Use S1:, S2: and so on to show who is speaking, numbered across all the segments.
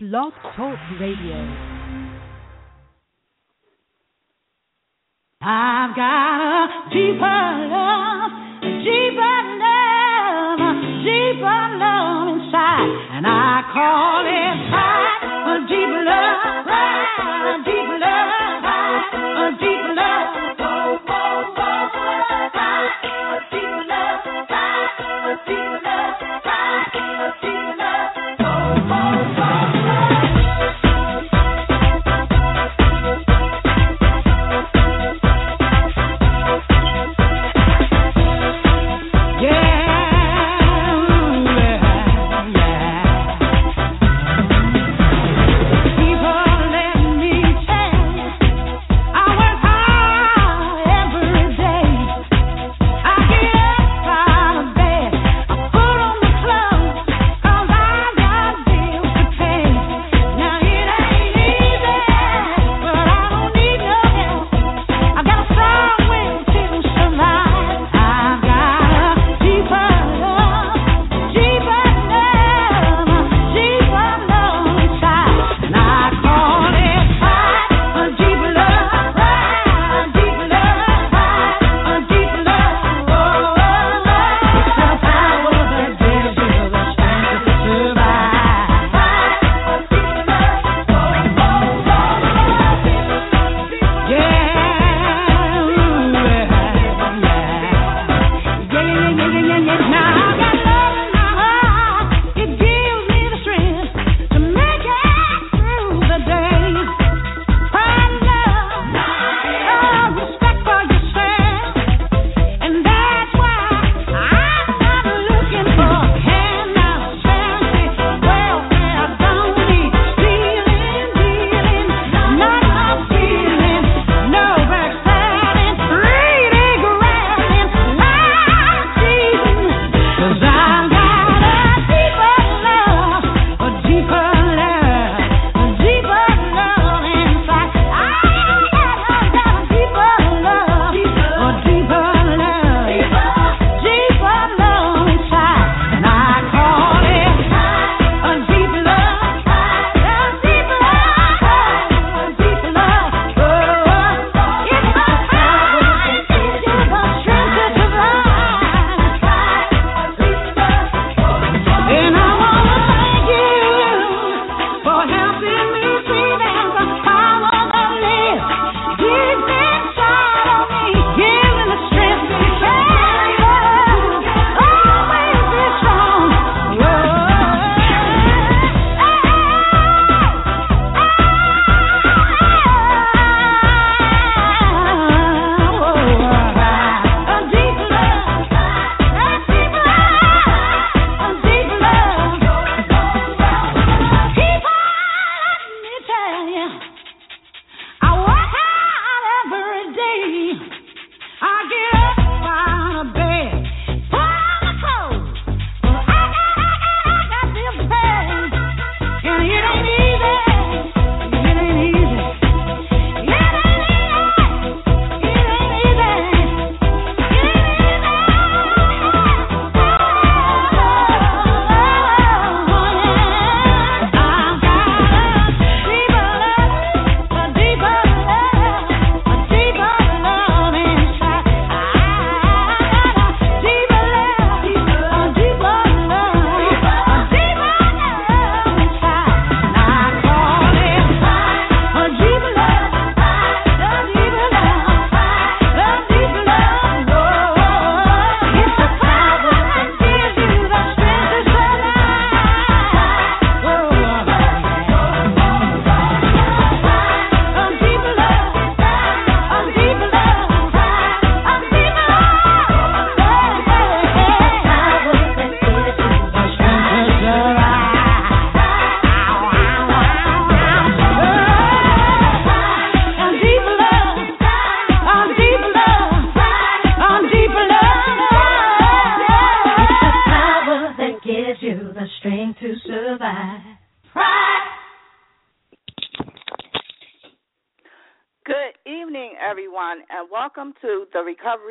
S1: Blog Talk Radio.
S2: I've got a deeper love, a deeper love, a deeper love inside, and I call it pride. A deeper love, pride, a deeper love, pride, a deeper love.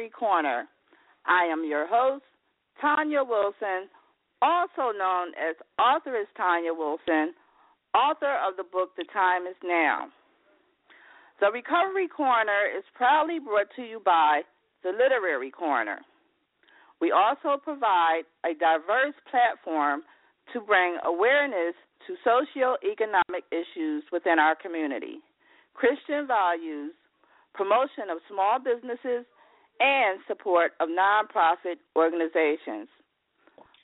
S3: Corner. I am your host, Tonya Wilson, also known as authoress Tonya Wilson, author of the book The Time Is Now. The Recovery Corner is proudly brought to you by The Literary Corner. We also provide a diverse platform to bring awareness to socioeconomic issues within our community, Christian values, promotion of small businesses and support of nonprofit organizations.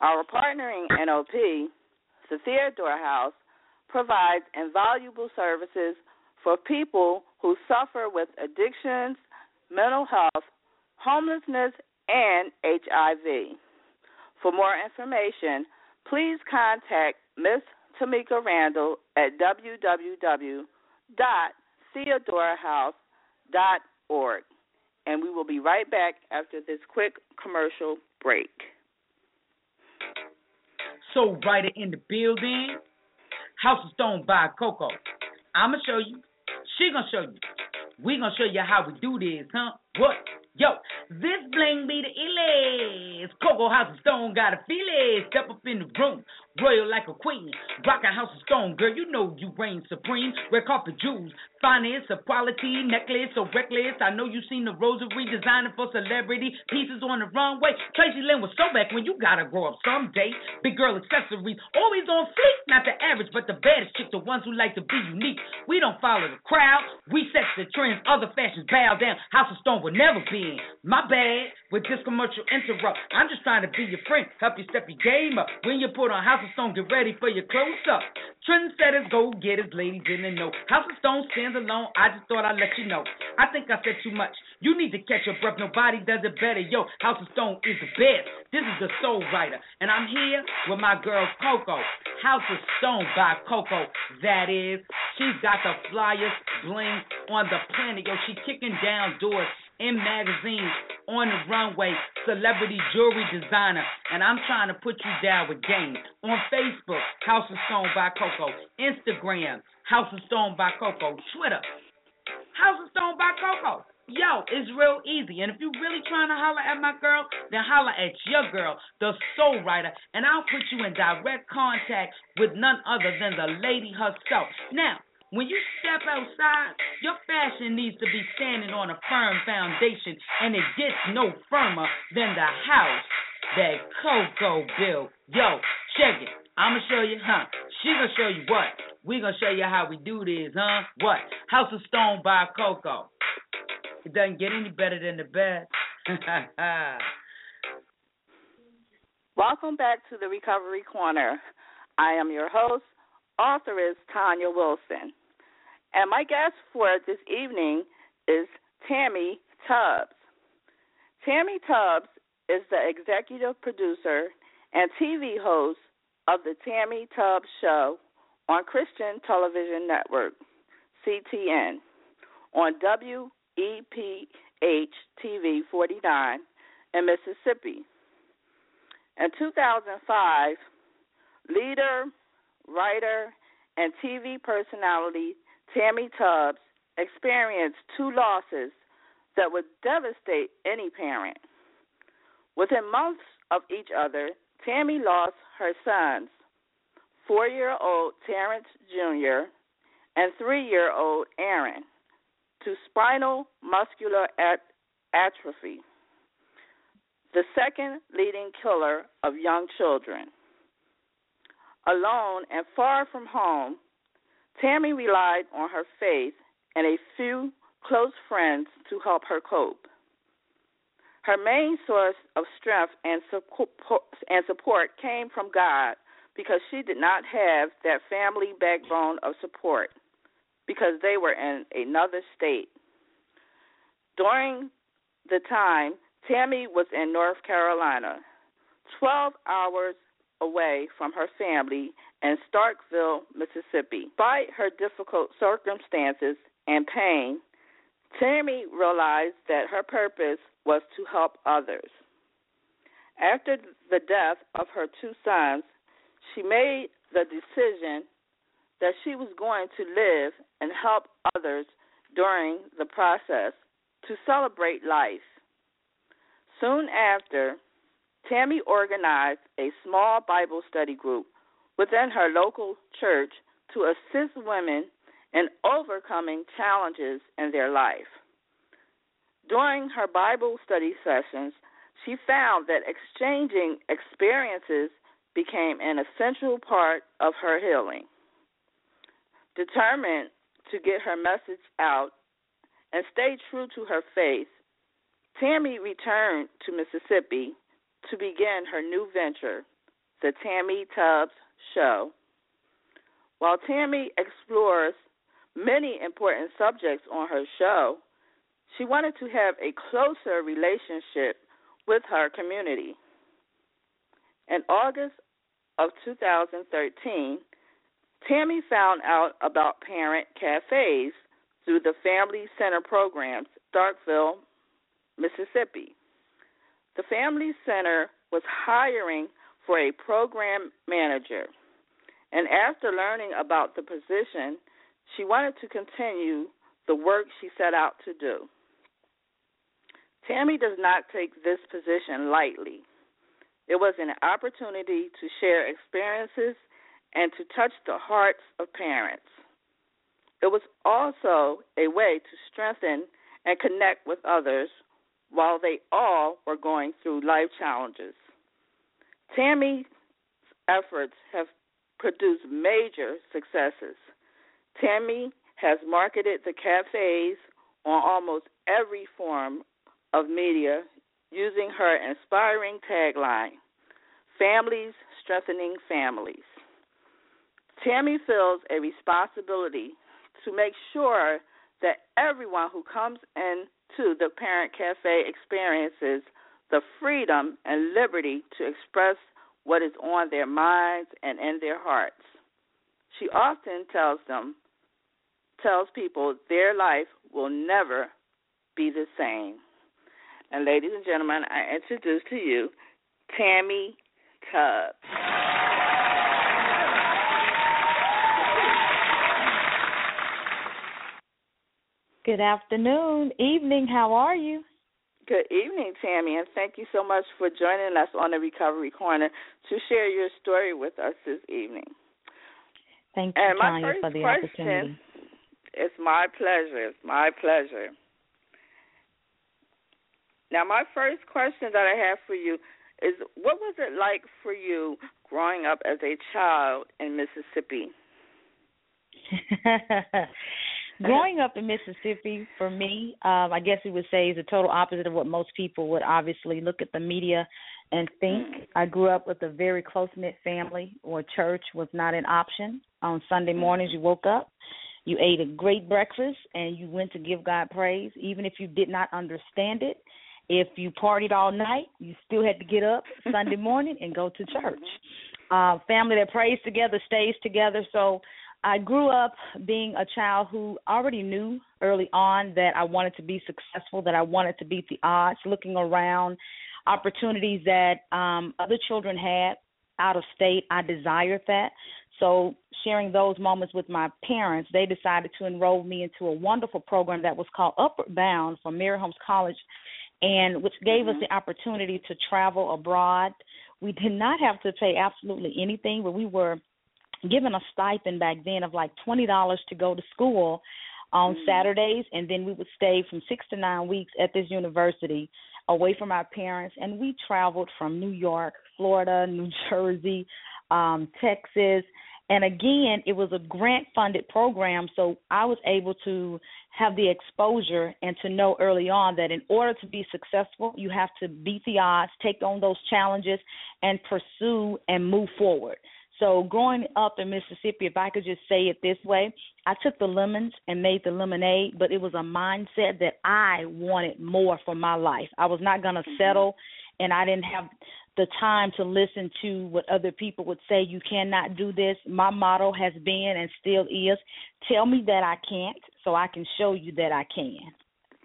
S3: Our partnering NOP, the Theodore House, provides invaluable services for people who suffer with addictions, mental health, homelessness, and HIV. For more information, please contact Ms. Tamikia Randall at www.theodorehouse.org. And we will be right back after this quick commercial break.
S4: So Writer in the building. House of Stone by Coco. I'ma show you. She gonna show you. We gonna show you how we do this, huh? What? Yo, this bling be the illest. Coco House of Stone got a feel it. Step up in the room, royal like a queen. Rockin' House of Stone, girl, you know you reign supreme. Red carpet jewels, finest of quality, necklace so reckless. I know you seen the rosary designing for celebrity pieces on the runway. Tracy Lynn was so back when you gotta grow up someday. Big girl accessories, always on fleek. Not the average, but the baddest chick, the ones who like to be unique. We don't follow the crowd, we set the trends. Other fashions bow down. House of Stone will never be My bad, with this commercial interrupt. I'm just trying to be your friend, help you step your game up. When you put on House of Stone, get ready for your close up. Trendsetters, go get getters, ladies in the know. House of Stone stands alone. I just thought I'd let you know. I think I said too much. You need to catch your breath. Nobody does it better. Yo, House of Stone is the best. This is the Soul Writer, and I'm here with my girl Coco. House of Stone by Coco. That is, she's got the flyest bling on the planet. Yo, she kicking down doors in magazines, on the runway, celebrity jewelry designer, and I'm trying to put you down with game. On Facebook, House of Stone by Coco. Instagram, House of Stone by Coco. Twitter, House of Stone by Coco. Yo, it's real easy. And if you're really trying to holler at my girl, then holler at your girl, the soul writer, and I'll put you in direct contact with none other than the lady herself. Now, when you step outside, your fashion needs to be standing on a firm foundation, and it gets no firmer than the house that Coco built. Yo, check it. I'ma show you, huh? She gonna show you what? We gonna show you how we do this, huh? What? House of Stone by Coco. It doesn't get any better than the best.
S3: Welcome back to the Recovery Corner. I am your host, authoress Tonya Wilson. And my guest for this evening is Tammie Tubbs. Tammie Tubbs is the executive producer and TV host of the Tammie Tubbs Show on Christian Television Network, CTN, on WEPH TV 49 in Mississippi. In 2005, leader, writer, and TV personality Tammie Tubbs experienced two losses that would devastate any parent. Within months of each other, Tammie lost her sons, four year old Terrence Jr. and three year old Aaron, to spinal muscular at- atrophy, the second leading killer of young children. Alone and far from home, Tammie relied on her faith and a few close friends to help her cope. Her main source of strength and support came from God because she did not have that family backbone of support because they were in another state. During the time, Tammie was in North Carolina, 12 hours away from her family in Starkville, Mississippi. Despite her difficult circumstances and pain, Tammie realized that her purpose was to help others. After the death of her two sons, she made the decision that she was going to live and help others during the process to celebrate life. Soon after, Tammie organized a small Bible study group within her local church to assist women in overcoming challenges in their life. During her Bible study sessions, she found that exchanging experiences became an essential part of her healing. Determined to get her message out and stay true to her faith, Tammie returned to Mississippi to begin her new venture, the Tammie Tubbs Show. While Tammie explores many important subjects on her show, she wanted to have a closer relationship with her community. In August of 2013, Tammie found out about parent cafes through the Family Center programs, Starkville, Mississippi. The Family Center was hiring for a program manager, and after learning about the position, she wanted to continue the work she set out to do. Tammie does not take this position lightly. It was an opportunity to share experiences and to touch the hearts of parents. It was also a way to strengthen and connect with others while they all were going through life challenges. Tammie's efforts have produced major successes. Tammie has marketed the cafes on almost every form of media using her inspiring tagline Families Strengthening Families. Tammie feels a responsibility to make sure that everyone who comes into the Parent Cafe experiences the freedom and liberty to express what is on their minds and in their hearts. She often tells them tells people their life will never be the same. And ladies and gentlemen, I introduce to you Tammie Tubbs.
S5: Good afternoon, evening. How are you?
S3: Good evening, Tammie, and thank you so much for joining us on the Recovery Corner to share your story with us this evening.
S5: Thank you,
S3: and my
S5: Tonya,
S3: first
S5: for the
S3: question,
S5: opportunity.
S3: It's my pleasure. It's my pleasure. Now, my first question that I have for you is what was it like for you growing up as a child in Mississippi?
S5: growing up in Mississippi, for me, um, I guess we would say is the total opposite of what most people would obviously look at the media and think.
S3: Mm.
S5: I grew up with a very close knit family where church was not an option. On Sunday mornings, you woke up, you ate a great breakfast, and you went to give God praise, even if you did not understand it. If you partied all night, you still had to get up Sunday morning and go to church. Uh, family that prays together stays together. So I grew up being a child who already knew early on that I wanted to be successful, that I wanted to beat the odds, looking around opportunities that um other children had out of state. I desired that. So sharing those moments with my parents, they decided to enroll me into a wonderful program that was called Upward Bound from Mary Holmes College and which gave us
S3: Mhm.
S5: the opportunity to travel abroad. We did not have to pay absolutely anything, but we were given a stipend back then of like twenty dollars to go to school on
S3: Mhm.
S5: Saturdays, and then we would stay from six to nine weeks at this university away from our parents. And we traveled from New York, Florida, New Jersey, um, Texas. And again, it was a grant funded program, so I was able to have the exposure and to know early on that in order to be successful, you have to beat the odds, take on those challenges, and pursue and move forward. So, growing up in Mississippi, if I could just say it this way, I took the lemons and made the lemonade, but it was a mindset that I wanted more for my life. I was not going to settle, and I didn't have the time to listen to what other people would say you cannot do this. My motto has been and still is tell me that I can't so I can show you that I can.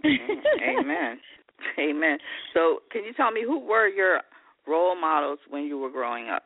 S3: Mm, Amen. Amen. So, can you tell me who were your role models when you were growing up?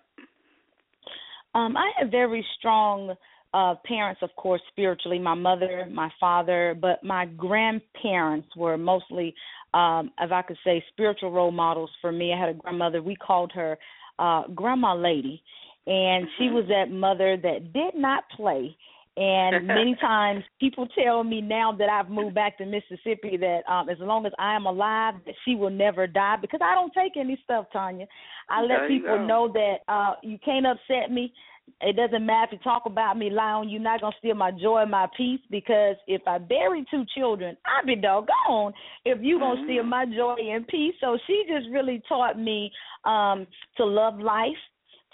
S5: Um, I had very strong uh parents, of course, spiritually, my mother, my father, but my grandparents were mostly um, if I could say, spiritual role models for me. I had a grandmother, we called her uh Grandma Lady. And she was that mother that did not play And many times people tell me now that I've moved back to Mississippi that um as long as I am alive that she will never die because I don't take any stuff, Tonya. I let people
S3: go.
S5: know that uh you can't upset me. It doesn't matter if you talk about me, lie on you, not gonna steal my joy and my peace because if I bury two children, I'd be doggone if you gonna
S3: Mhm.
S5: steal my joy and peace. So she just really taught me um to love life,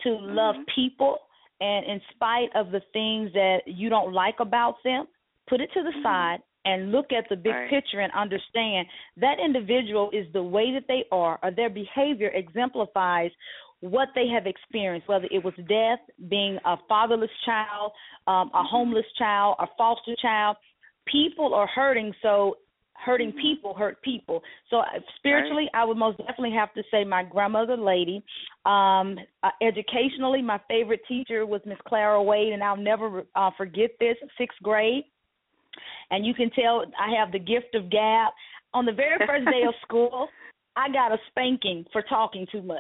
S5: to love
S3: Mhm.
S5: people and in spite of the things that you don't like about them, put it to the
S3: Mhm.
S5: side and look at the big
S3: Right.
S5: picture and understand that individual is the way that they are or their behavior exemplifies what they have experienced, whether it was death, being a fatherless child, um, a homeless child, a foster child. People are hurting, so hurting
S3: Mhm.
S5: people hurt people. So uh, spiritually, I would most definitely have to say my grandmother, lady. Um, uh, educationally, my favorite teacher was Miss Clara Wade, and I'll never uh, forget this. Sixth grade, and you can tell I have the gift of gab. On the very first day of school, I got a spanking for talking too much.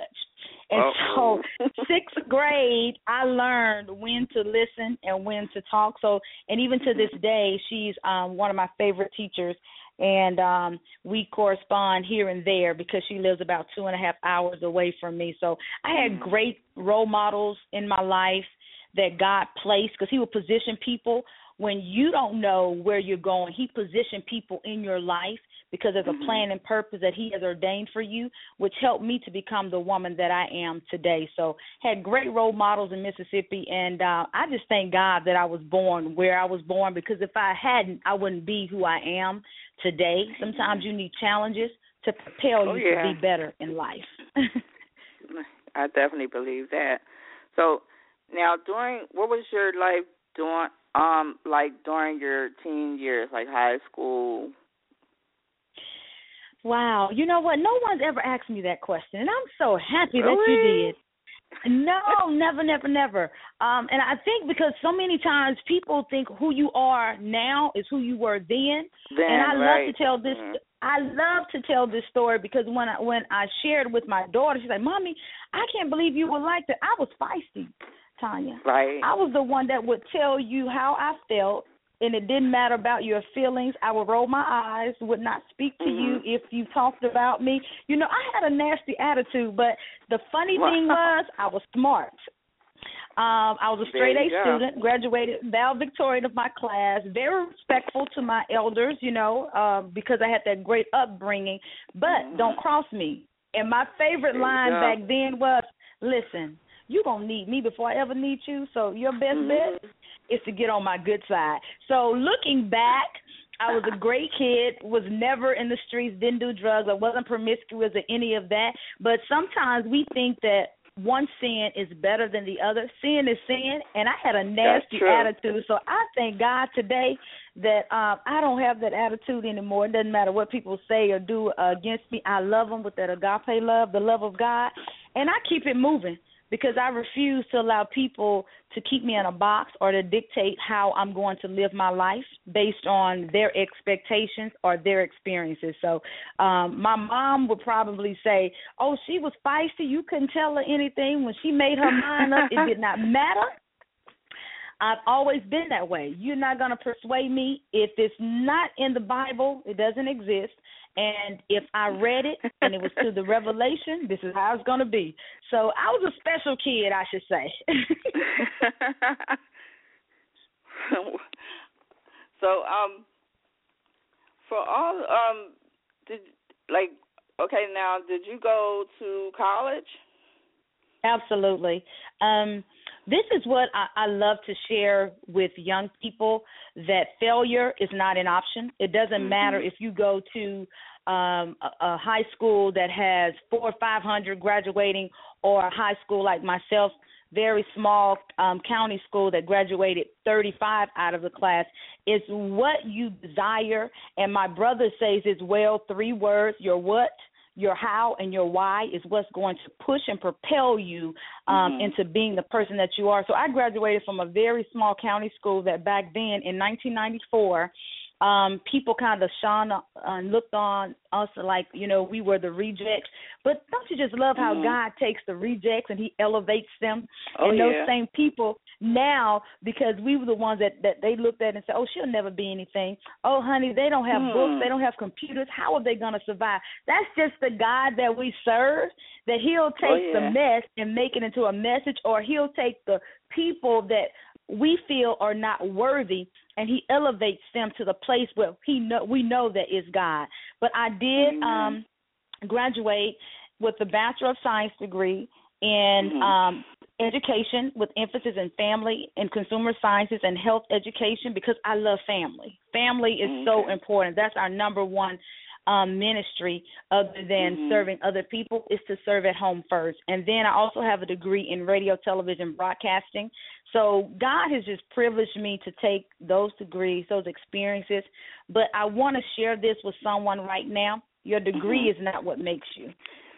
S5: And
S3: Uh-oh.
S5: so, sixth grade, I learned when to listen and when to talk. So, and even to this day, she's um, one of my favorite teachers. And um, we correspond here and there because she lives about two and a half hours away from me. So, I had
S3: Mhm.
S5: great role models in my life that God placed because He will position people when you don't know where you're going. He positioned people in your life because there's a plan and purpose that He has ordained for you, which helped me to become the woman that I am today. So, had great role models in Mississippi, and uh, I just thank God that I was born where I was born because if I hadn't, I wouldn't be who I am today. Sometimes you need challenges to propel
S3: Oh,
S5: you
S3: yeah.
S5: to be better in life.
S3: I definitely believe that. So now during what was your life doing um like during your teen years, like high school?
S5: Wow. You know what? No one's ever asked me that question, and I'm so happy that you did. No, never, never, never. Um, and I think because so many times people think who you are now is who you were then.
S3: Then
S5: and I
S3: right.
S5: love to tell this.
S3: Mhm.
S5: I love to tell this story because when I when I shared with my daughter, she's like, "Mommy, I can't believe you were like that. I was feisty, Tonya.
S3: Right.
S5: I was the one that would tell you how I felt, and it didn't matter about your feelings. I would roll my eyes, would not speak to you
S3: Mhm.
S5: if you talked about me. You know, I had a nasty attitude, but the funny thing was, I was smart. Um, I was a straight A
S3: you go.
S5: student, graduated valedictorian of my class, very respectful to my elders, you know, um, because I had that great upbringing. But
S3: Mhm.
S5: don't cross me. And my favorite
S3: There
S5: line back then was, "Listen, you gonna need me before I ever need you. So your best
S3: Mhm.
S5: bet is to get on my good side." So looking back, I was a great kid, was never in the streets, didn't do drugs, I wasn't promiscuous or any of that. But sometimes we think that one sin is better than the other. Sin is sin, and I had a nasty attitude. So I thank God today that um, I don't have that attitude anymore. It doesn't matter what people say or do uh, against me. I love them with that agape love, the love of God, and I keep it moving because I refuse to allow people to keep me in a box or to dictate how I'm going to live my life based on their expectations or their experiences. So, um, my mom would probably say, "Oh, she was feisty. You couldn't tell her anything when she made her mind up. It did not matter." I've always been that way. You're not going to persuade me if it's not in the Bible. It doesn't exist. And if I read it and it was to the revelation, this is how it's going to be. So I was a special kid, I should say.
S3: so um for all um did like okay now did you go to college?
S5: Absolutely. Um, this is what I, I love to share with young people that failure is not an option. It doesn't
S3: Mhm.
S5: matter if you go to um, a, a high school that has four or five hundred graduating, or a high school like myself, very small um, county school that graduated 35 out of the class. It's what you desire, and my brother says it's well. Three words: your what, your how, and your why is what's going to push and propel you um,
S3: Mhm.
S5: into being the person that you are. So I graduated from a very small county school that back then in 1994 um people kind of shone uh, and looked on us like you know we were the rejects but don't you just love how
S3: Mhm.
S5: god takes the rejects and he elevates them
S3: Oh
S5: and those
S3: yeah.
S5: same people now because we were the ones that that they looked at and said oh she'll never be anything oh honey they don't have
S3: Hmm.
S5: books they don't have computers how are they going to survive that's just the god that we serve that he'll take
S3: Oh, yeah.
S5: the mess and make it into a message or he'll take the people that we feel are not worthy and he elevates them to the place where he know we know that is God. But I did um graduate with the Bachelor of Science degree in
S3: Mhm.
S5: um education with emphasis in family and consumer sciences and health education because I love family. Family is so important. That's our number one um ministry other than
S3: Mhm.
S5: serving other people is to serve at home first. And then I also have a degree in radio, television, broadcasting. So God has just privileged me to take those degrees, those experiences. But I want to share this with someone right now. Your degree
S3: Mhm.
S5: is not what makes you.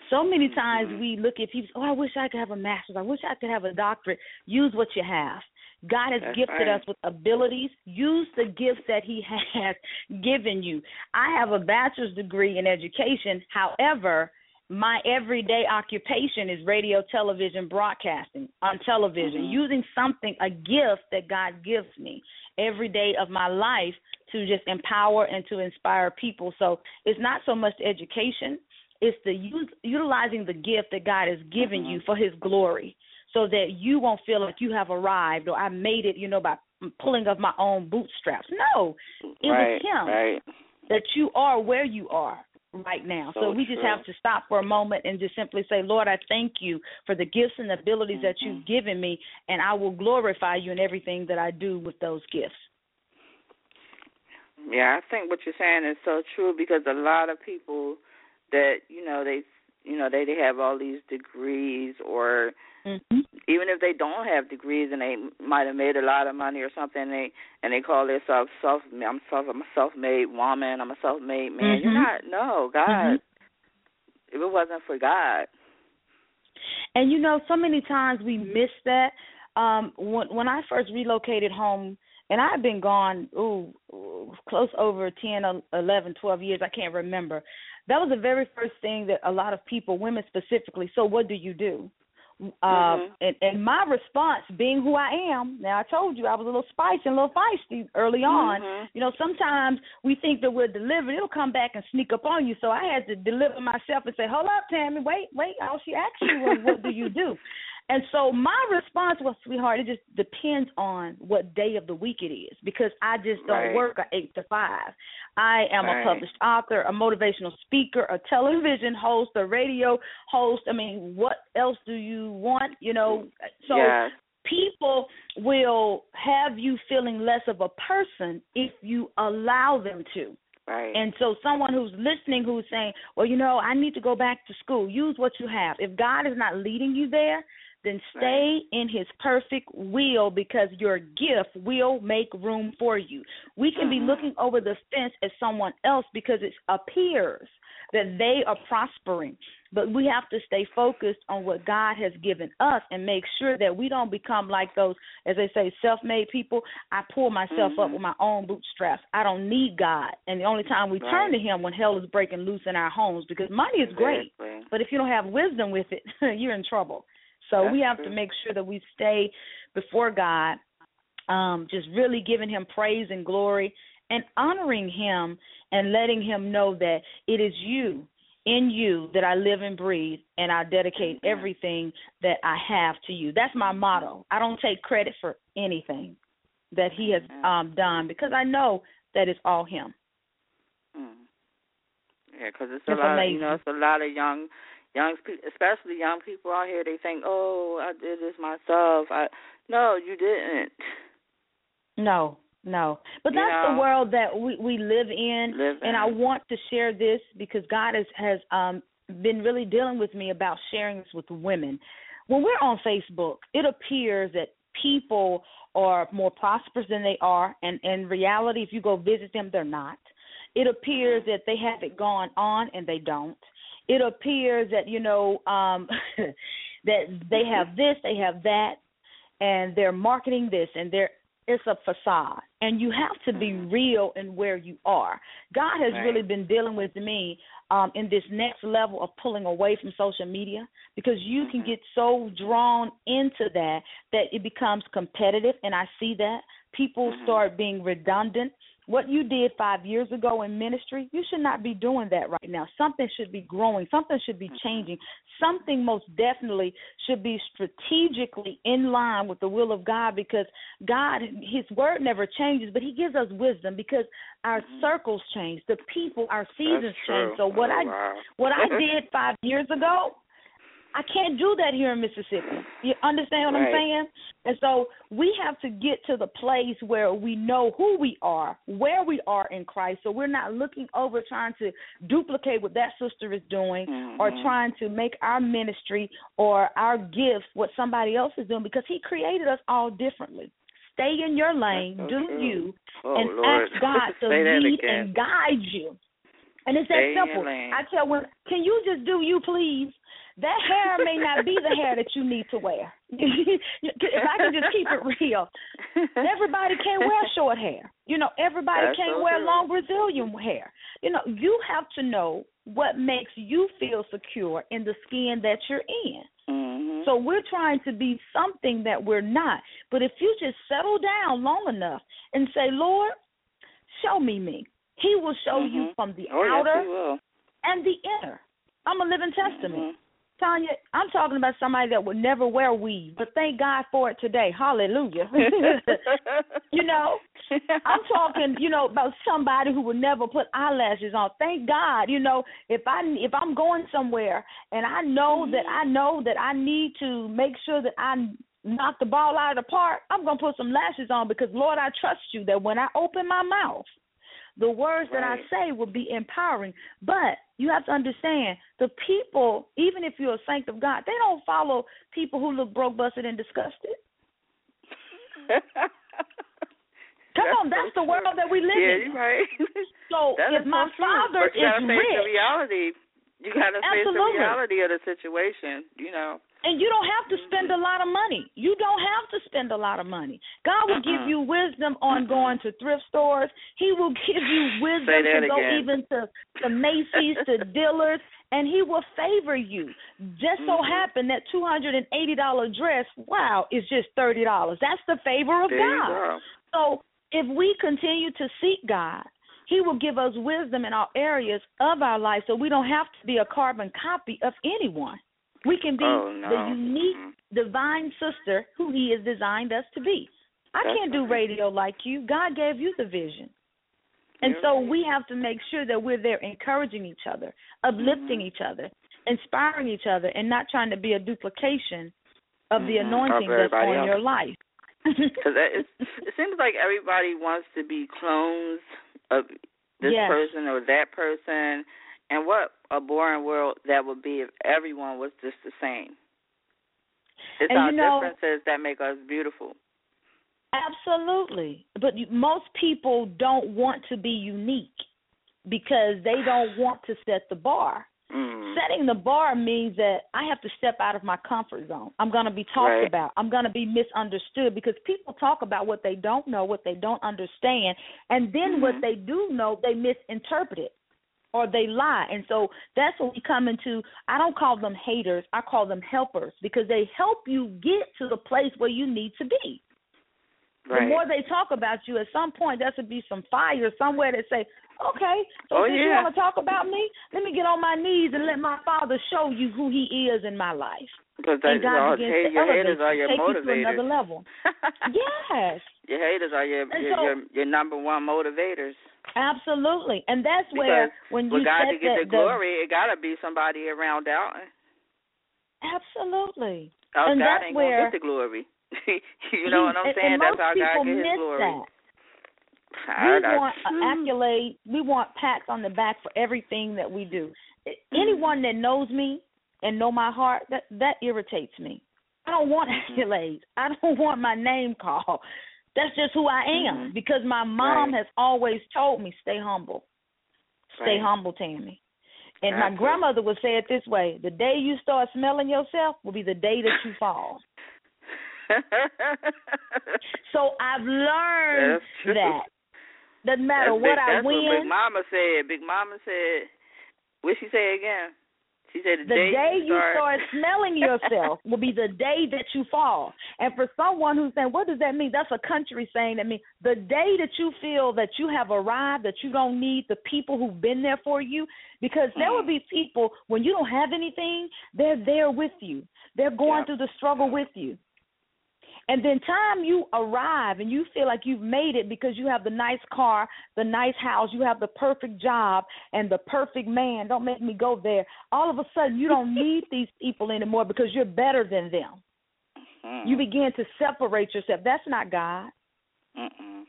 S5: So many times
S3: Mhm.
S5: we look at people, oh, I wish I could have a master's. I wish I could have a doctorate. Use what you have. God has
S3: That's
S5: gifted
S3: right.
S5: us with abilities. Use the gifts that He has given you. I have a bachelor's degree in education. However, my everyday occupation is radio, television, broadcasting on television,
S3: Mhm.
S5: using something, a gift that God gives me every day of my life to just empower and to inspire people. So it's not so much education, it's the use, utilizing the gift that God has given
S3: Mhm.
S5: you for His glory so that you won't feel like you have arrived or I made it, you know, by pulling of my own bootstraps. No, it
S3: right,
S5: was Him
S3: Right.
S5: that you are where you are right now. So,
S3: So
S5: we just have to stop for a moment and just simply say, Lord, I thank you for the gifts and abilities that you've
S3: Mhm.
S5: given me, and I will glorify you in everything that I do with those gifts.
S3: Yeah, I think what you're saying is so true because a lot of people that you know they you know they they have all these degrees or
S5: Mm-hmm.
S3: even if they don't have degrees and they might have made a lot of money or something they and they call themselves self I'm self I'm a self-made woman I'm a self-made man you're
S5: Mhm.
S3: not no God
S5: Mhm.
S3: if it wasn't for God
S5: And you know, so many times we miss that. Um, when when I first relocated home, and I've been gone, ooh, ooh, close over ten, eleven, twelve years. I can't remember. That was the very first thing that a lot of people, women specifically. So what do you do? Uh,
S3: Mhm.
S5: and, and my response, being who I am, now I told you I was a little spicy and a little feisty early on.
S3: Mhm.
S5: You know, sometimes we think that we're delivered, it'll come back and sneak up on you. So I had to deliver myself and say, Hold up, Tammie, wait, wait. All she asked you was, What do you do? And so my response was, sweetheart, it just depends on what day of the week it is because I just don't
S3: Right.
S5: work a eight to five. I am
S3: Right.
S5: a published author, a motivational speaker, a television host, a radio host. I mean, what else do you want? You know, so
S3: yes.
S5: people will have you feeling less of a person if you allow them to.
S3: right
S5: And so, someone who's listening who's saying, Well, you know, I need to go back to school, use what you have. If God is not leading you there, then stay in His perfect will because your gift will make room for you. We can be
S3: Mhm.
S5: looking over the fence at someone else because it appears that they are prospering. But we have to stay focused on what God has given us and make sure that we don't become like those, as they say, self made people. I pull myself up
S3: Mhm.
S5: with my own bootstraps. I don't need God. And the only time we turn to Him when hell is breaking loose in our homes because money is great. But if you don't have wisdom with it, you're in trouble. So
S3: That's
S5: we have
S3: true.
S5: to make sure that we stay before God, um, just really giving Him praise and glory and honoring Him and letting Him know that it is you, in you, that I live and breathe, and I dedicate everything that I have to you. That's my motto. I don't take credit for anything that He has um, done because I know that it's all Him.
S3: Mm. Yeah, because it's
S5: It's
S3: a lot.
S5: amazing.
S3: You know, it's a lot of young, young, pe- especially young people out here. They think, "Oh, I did this myself." I no, you didn't.
S5: No, no. But
S3: You
S5: that's
S3: know?
S5: the world that we we live in,
S3: Live
S5: and
S3: in.
S5: I want to share this because God has has um been really dealing with me about sharing this with women. When we're on Facebook, it appears that people are more prosperous than they are, and in reality, if you go visit them, they're not. It appears that they have it going on, and they don't. It appears that you know um that they have this, they have that, and they're marketing this, and they're it's a facade and you have to be real in where you are god has
S3: Right.
S5: really been dealing with me um in this next level of pulling away from social media because you can
S3: Mhm.
S5: get so drawn into that that it becomes competitive and i see that people
S3: Mhm.
S5: start being redundant what you did five years ago in ministry, you should not be doing that right now. Something should be growing. Something should be changing. Something most definitely should be strategically in line with the will of God because God, His word never changes, but He gives us wisdom because our
S3: Mhm.
S5: circles change, the people, our seasons change. So what
S3: oh,
S5: I
S3: wow.
S5: what I did five years ago, I can't do that here in Mississippi. You understand what
S3: Right.
S5: I'm saying? And so we have to get to the place where we know who we are, where we are in Christ. So we're not looking over trying to duplicate what that sister is doing or
S3: Mhm.
S5: trying to make our ministry or our gifts what somebody else is doing because he created us all differently. Stay in your lane,
S3: so
S5: do
S3: true.
S5: you,
S3: Oh,
S5: and
S3: Lord.
S5: ask God to lead and guide you. And it's that
S3: Stay
S5: simple. I tell women, can you just do you, please? That hair may not be the hair that you need to wear. if I can just keep it real, everybody can't wear short hair. You know, everybody
S3: That's
S5: can't
S3: so
S5: wear
S3: true.
S5: long Brazilian hair. You know, you have to know what makes you feel secure in the skin that you're in.
S3: Mhm.
S5: So we're trying to be something that we're not. But if you just settle down long enough and say, Lord, show me me, He will show you
S3: Mhm.
S5: from the
S3: oh,
S5: outer
S3: yes,
S5: and the inner. I'm a living testament.
S3: Mhm.
S5: Tonya, I'm talking about somebody that would never wear weave, but thank God for it today. Hallelujah. you know, I'm talking, you know, about somebody who would never put eyelashes on. Thank God, you know, if I if I'm going somewhere and I know mm-hmm. that I know that I need to make sure that I knock the ball out of the park, I'm gonna put some lashes on because Lord, I trust you that when I open my mouth, the words that I say will be empowering. But you have to understand the people, even if you're a saint of God, they don't follow people who look broke, busted, and disgusted. Come on, that's the world that we live
S3: yeah,
S5: in.
S3: right.
S5: So if my
S3: so true.
S5: father
S3: but you gotta
S5: is
S3: face the reality. You gotta face the reality of the situation. You know.
S5: And you don't have to spend a lot of money. You don't have to spend a lot of money. God will give
S3: Mm-mm.
S5: you wisdom on going to thrift stores. He will give you wisdom to go
S3: again.
S5: even to to Macy's, to Dillard's, and He will favor you. Just so
S3: Mhm.
S5: happened that two hundred and eighty dollar dress, wow, is just thirty dollars. That's the favor of
S3: There
S5: God.
S3: go.
S5: So if we continue to seek God, He will give us wisdom in all areas of our life so we don't have to be a carbon copy of anyone. We can be
S3: Oh, no.
S5: the unique
S3: Mhm.
S5: divine sister who He has designed us to be. I
S3: That's
S5: can't do radio like you. God gave you the vision. And
S3: You're
S5: so
S3: right.
S5: we have to make sure that we're there encouraging each other, uplifting
S3: Mhm.
S5: each other, inspiring each other, and not trying to be a duplication of the
S3: Mhm.
S5: anointing that's on
S3: else.
S5: your life.
S3: Because it, it seems like everybody wants to be clones of this
S5: Yes.
S3: person or that person, and what a boring world that would be if everyone was just the same. It's
S5: And
S3: our
S5: you know-
S3: differences that make us beautiful.
S5: Absolutely. But most people don't want to be unique because they don't want to set the bar.
S3: Mm.
S5: Setting the bar means that I have to step out of my comfort zone. I'm going to be talked
S3: Right.
S5: about. I'm going to be misunderstood because people talk about what they don't know, what they don't understand, and then what
S3: Mhm.
S5: they do know, they misinterpret it or they lie. And so that's what we come into. I don't call them haters, I call them helpers because they help you get to the place where you need to be.
S3: Right.
S5: The more they talk about you, at some point there should be some fire somewhere that say, "Okay, so
S3: Oh,
S5: since you want to talk about me, let me get on my knees and let my Father show you who He is in my life."
S3: Because
S5: and
S3: that,
S5: God
S3: all, hey, your haters are your
S5: take you to
S3: motivators.
S5: another level. yes,
S3: Your haters are your your,
S5: so-
S3: your your number one motivators.
S5: absolutely, and that's where
S3: Because
S5: when
S3: For
S5: you
S3: God to get
S5: the,
S3: the glory, it gotta be somebody around
S5: out. absolutely, And
S3: God
S5: that's
S3: ain't
S5: where-
S3: gonna get the glory. you know what I'm saying?
S5: And
S3: That's how God gets His glory.
S5: that.
S3: I-
S5: we
S3: I-
S5: want an accolade. We want pats on the back for everything that we do. Mm-hmm. Anyone that knows me and know my heart, that that irritates me. I don't want
S3: Mm-hmm.
S5: accolades. I don't want my name called. That's just who I am
S3: Mhm.
S5: because my mom
S3: Right.
S5: has always told me stay humble. Stay
S3: Right.
S5: humble, Tammie. And my grandmother would say it this way: the day you start smelling yourself will be the day that you fall. So I've learned that. Doesn't matter
S3: that's
S5: what
S3: big,
S5: I
S3: that's what Big. Mama said. Big Mama said. What she say again? She said the,
S5: the
S3: day,
S5: day you
S3: start,
S5: start smelling yourself will be the day that you fall. And for someone who's saying, what does that mean? That's a country saying that means the day that you feel that you have arrived, that you don't need the people who've been there for you, because there will mm. be people when you don't have anything, they're there with you. They're going
S3: Yeah.
S5: through the struggle with you. And then time you arrive and you feel like you've made it because you have the nice car, the nice house, you have the perfect job and the perfect man. Don't make me go there. All of a sudden you don't need these people anymore because you're better than them.
S3: Mm.
S5: You begin to separate yourself. That's not God.
S3: Mm-mm.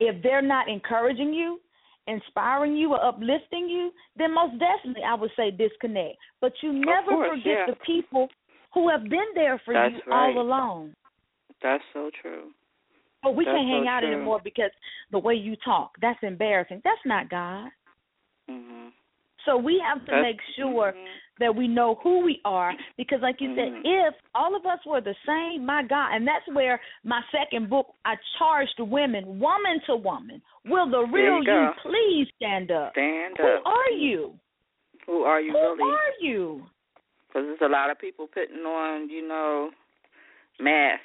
S5: If they're not encouraging you, inspiring you or uplifting you, then most definitely I would say disconnect. But you never
S3: course,
S5: forget
S3: yeah.
S5: the people who have been there for
S3: That's
S5: you
S3: right.
S5: all along.
S3: That's so true.
S5: But we
S3: That's
S5: can't hang
S3: so
S5: out
S3: true.
S5: anymore because the way you talk, that's embarrassing. That's not God.
S3: Mhm.
S5: So we have to
S3: That's-
S5: make sure
S3: mhm.
S5: that we know who we are because like you said,
S3: Mhm.
S5: if all of us were the same, my God, and that's where my second book I charged women, woman to woman, will the real
S3: you go.
S5: please stand up?
S3: Stand
S5: Who
S3: up.
S5: Who are you?
S3: Who are you
S5: Who
S3: really?
S5: are you?
S3: Because there's a lot of people putting on, you know, masks.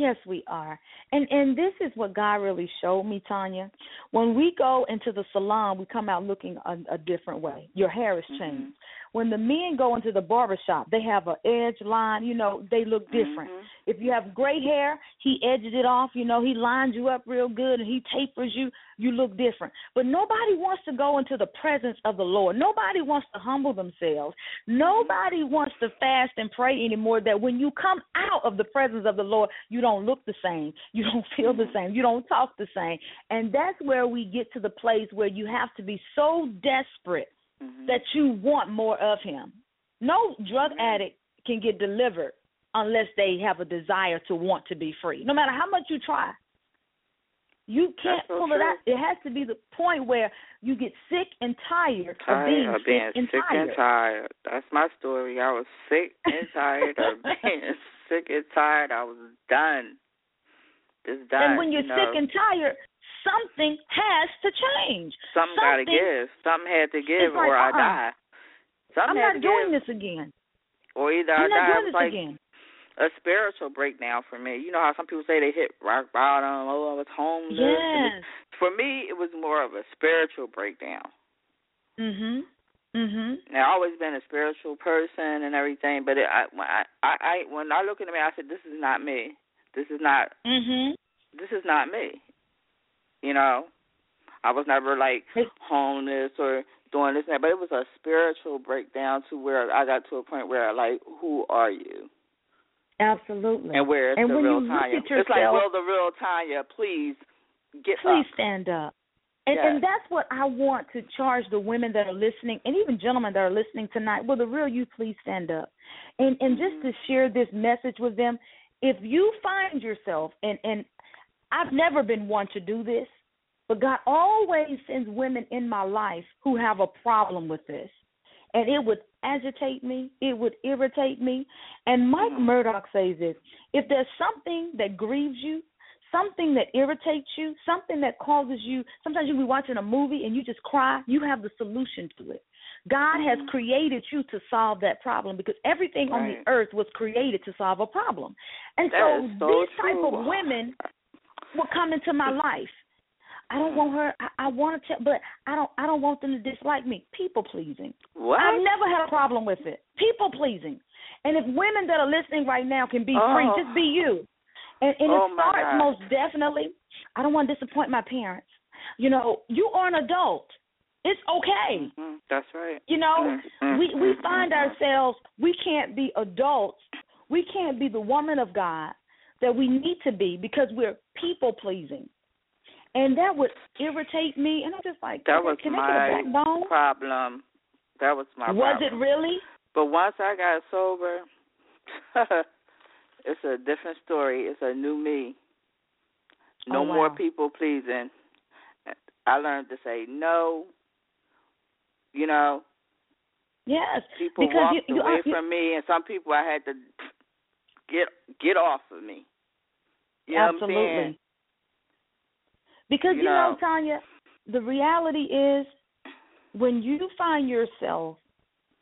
S5: Yes, we are. And and this is what God really showed me, Tonya. When we go into the salon, we come out looking a, a different way. Your hair is mm-hmm.
S3: changed.
S5: When the men go into the barber shop, they have an edge line, you know, they look different.
S3: Mhm.
S5: If you have gray hair, he edges it off, you know, he lines you up real good and he tapers you, you look different. But nobody wants to go into the presence of the Lord. Nobody wants to humble themselves. Nobody wants to fast and pray anymore that when you come out of the presence of the Lord, you don't look the same. You don't feel the same. You don't talk the same. And that's where we get to the place where you have to be so desperate
S3: Mhm.
S5: that you want more of him. No drug addict can get delivered unless they have a desire to want to be free. No matter how much you try. You can't
S3: so
S5: pull it out. It has to be the point where you get sick and tired,
S3: tired
S5: of being
S3: of
S5: sick and
S3: sick
S5: tired.
S3: and tired. That's my story. I was sick and tired of being sick and tired. I was done. Just done.
S5: and when you're
S3: you know.
S5: sick and tired, something has to change.
S3: something got to give. Something had to give,
S5: like,
S3: or I
S5: uh-uh.
S3: die. Something
S5: I'm not doing
S3: give,
S5: this again.
S3: or either I
S5: I'm
S3: die.
S5: not
S3: It
S5: doing this
S3: like
S5: again.
S3: a spiritual breakdown for me. You know how some people say they hit rock bottom. Oh, I was homeless.
S5: Yes.
S3: For me, it was more of a spiritual breakdown.
S5: Mhm. Mhm.
S3: Now, I've always been a spiritual person and everything, but it, I, when I, I, I, when I look in the mirror, I said, "This is not me. This is not.
S5: Mhm.
S3: This is not me." You know, I was never like homeless or doing this and that, but it was a spiritual breakdown to where I got to a point where, like, who are you?
S5: Absolutely.
S3: And where is
S5: And
S3: the
S5: when
S3: real
S5: you look
S3: Tonya?
S5: at
S3: it's like,
S5: yourself-
S3: will the real Tonya please get
S5: please
S3: up?
S5: stand up. And,
S3: Yes.
S5: and that's what I want to charge the women that are listening, and even gentlemen that are listening tonight. Will the real you please stand up? And and just
S3: Mhm.
S5: to share this message with them, if you find yourself, and and I've never been one to do this, but God always sends women in my life who have a problem with this, and it would agitate me, it would irritate me. And Mike
S3: Mhm.
S5: Murdock says this: if there's something that grieves you, something that irritates you, something that causes you, sometimes you'll be watching a movie and you just cry, you have the solution to it. God has
S3: Mhm.
S5: created you to solve that problem because everything on the earth was created to solve a problem. And
S3: That
S5: so,
S3: so
S5: these type of women will come into my life. I don't want her I, I want to tell but I don't I don't want them to dislike me. People pleasing.
S3: What?
S5: I've never had a problem with it. People pleasing. And if women that are listening right now can be free,
S3: Oh.
S5: just be you. And, and
S3: Oh,
S5: it starts most definitely. I don't want to disappoint my parents. You know, you are an adult. It's okay.
S3: Mhm. That's right.
S5: You know,
S3: Mhm.
S5: we we
S3: Mhm.
S5: find ourselves we can't be adults. We can't be the woman of God that we need to be because we're people pleasing. And that would irritate me and I'm just like,
S3: That was
S5: can I get a
S3: my problem. That was my problem.
S5: Was
S3: problem.
S5: it really?
S3: But once I got sober, it's a different story. It's a new me. No
S5: Oh,
S3: more people pleasing. I learned to say no. You know,
S5: Yes.
S3: people
S5: Because
S3: walked
S5: you- you
S3: away
S5: you-
S3: from me, and some people I had to get get off of me. You know
S5: Absolutely. Because
S3: You
S5: you know,
S3: know.
S5: Tonya, the reality is when you find yourself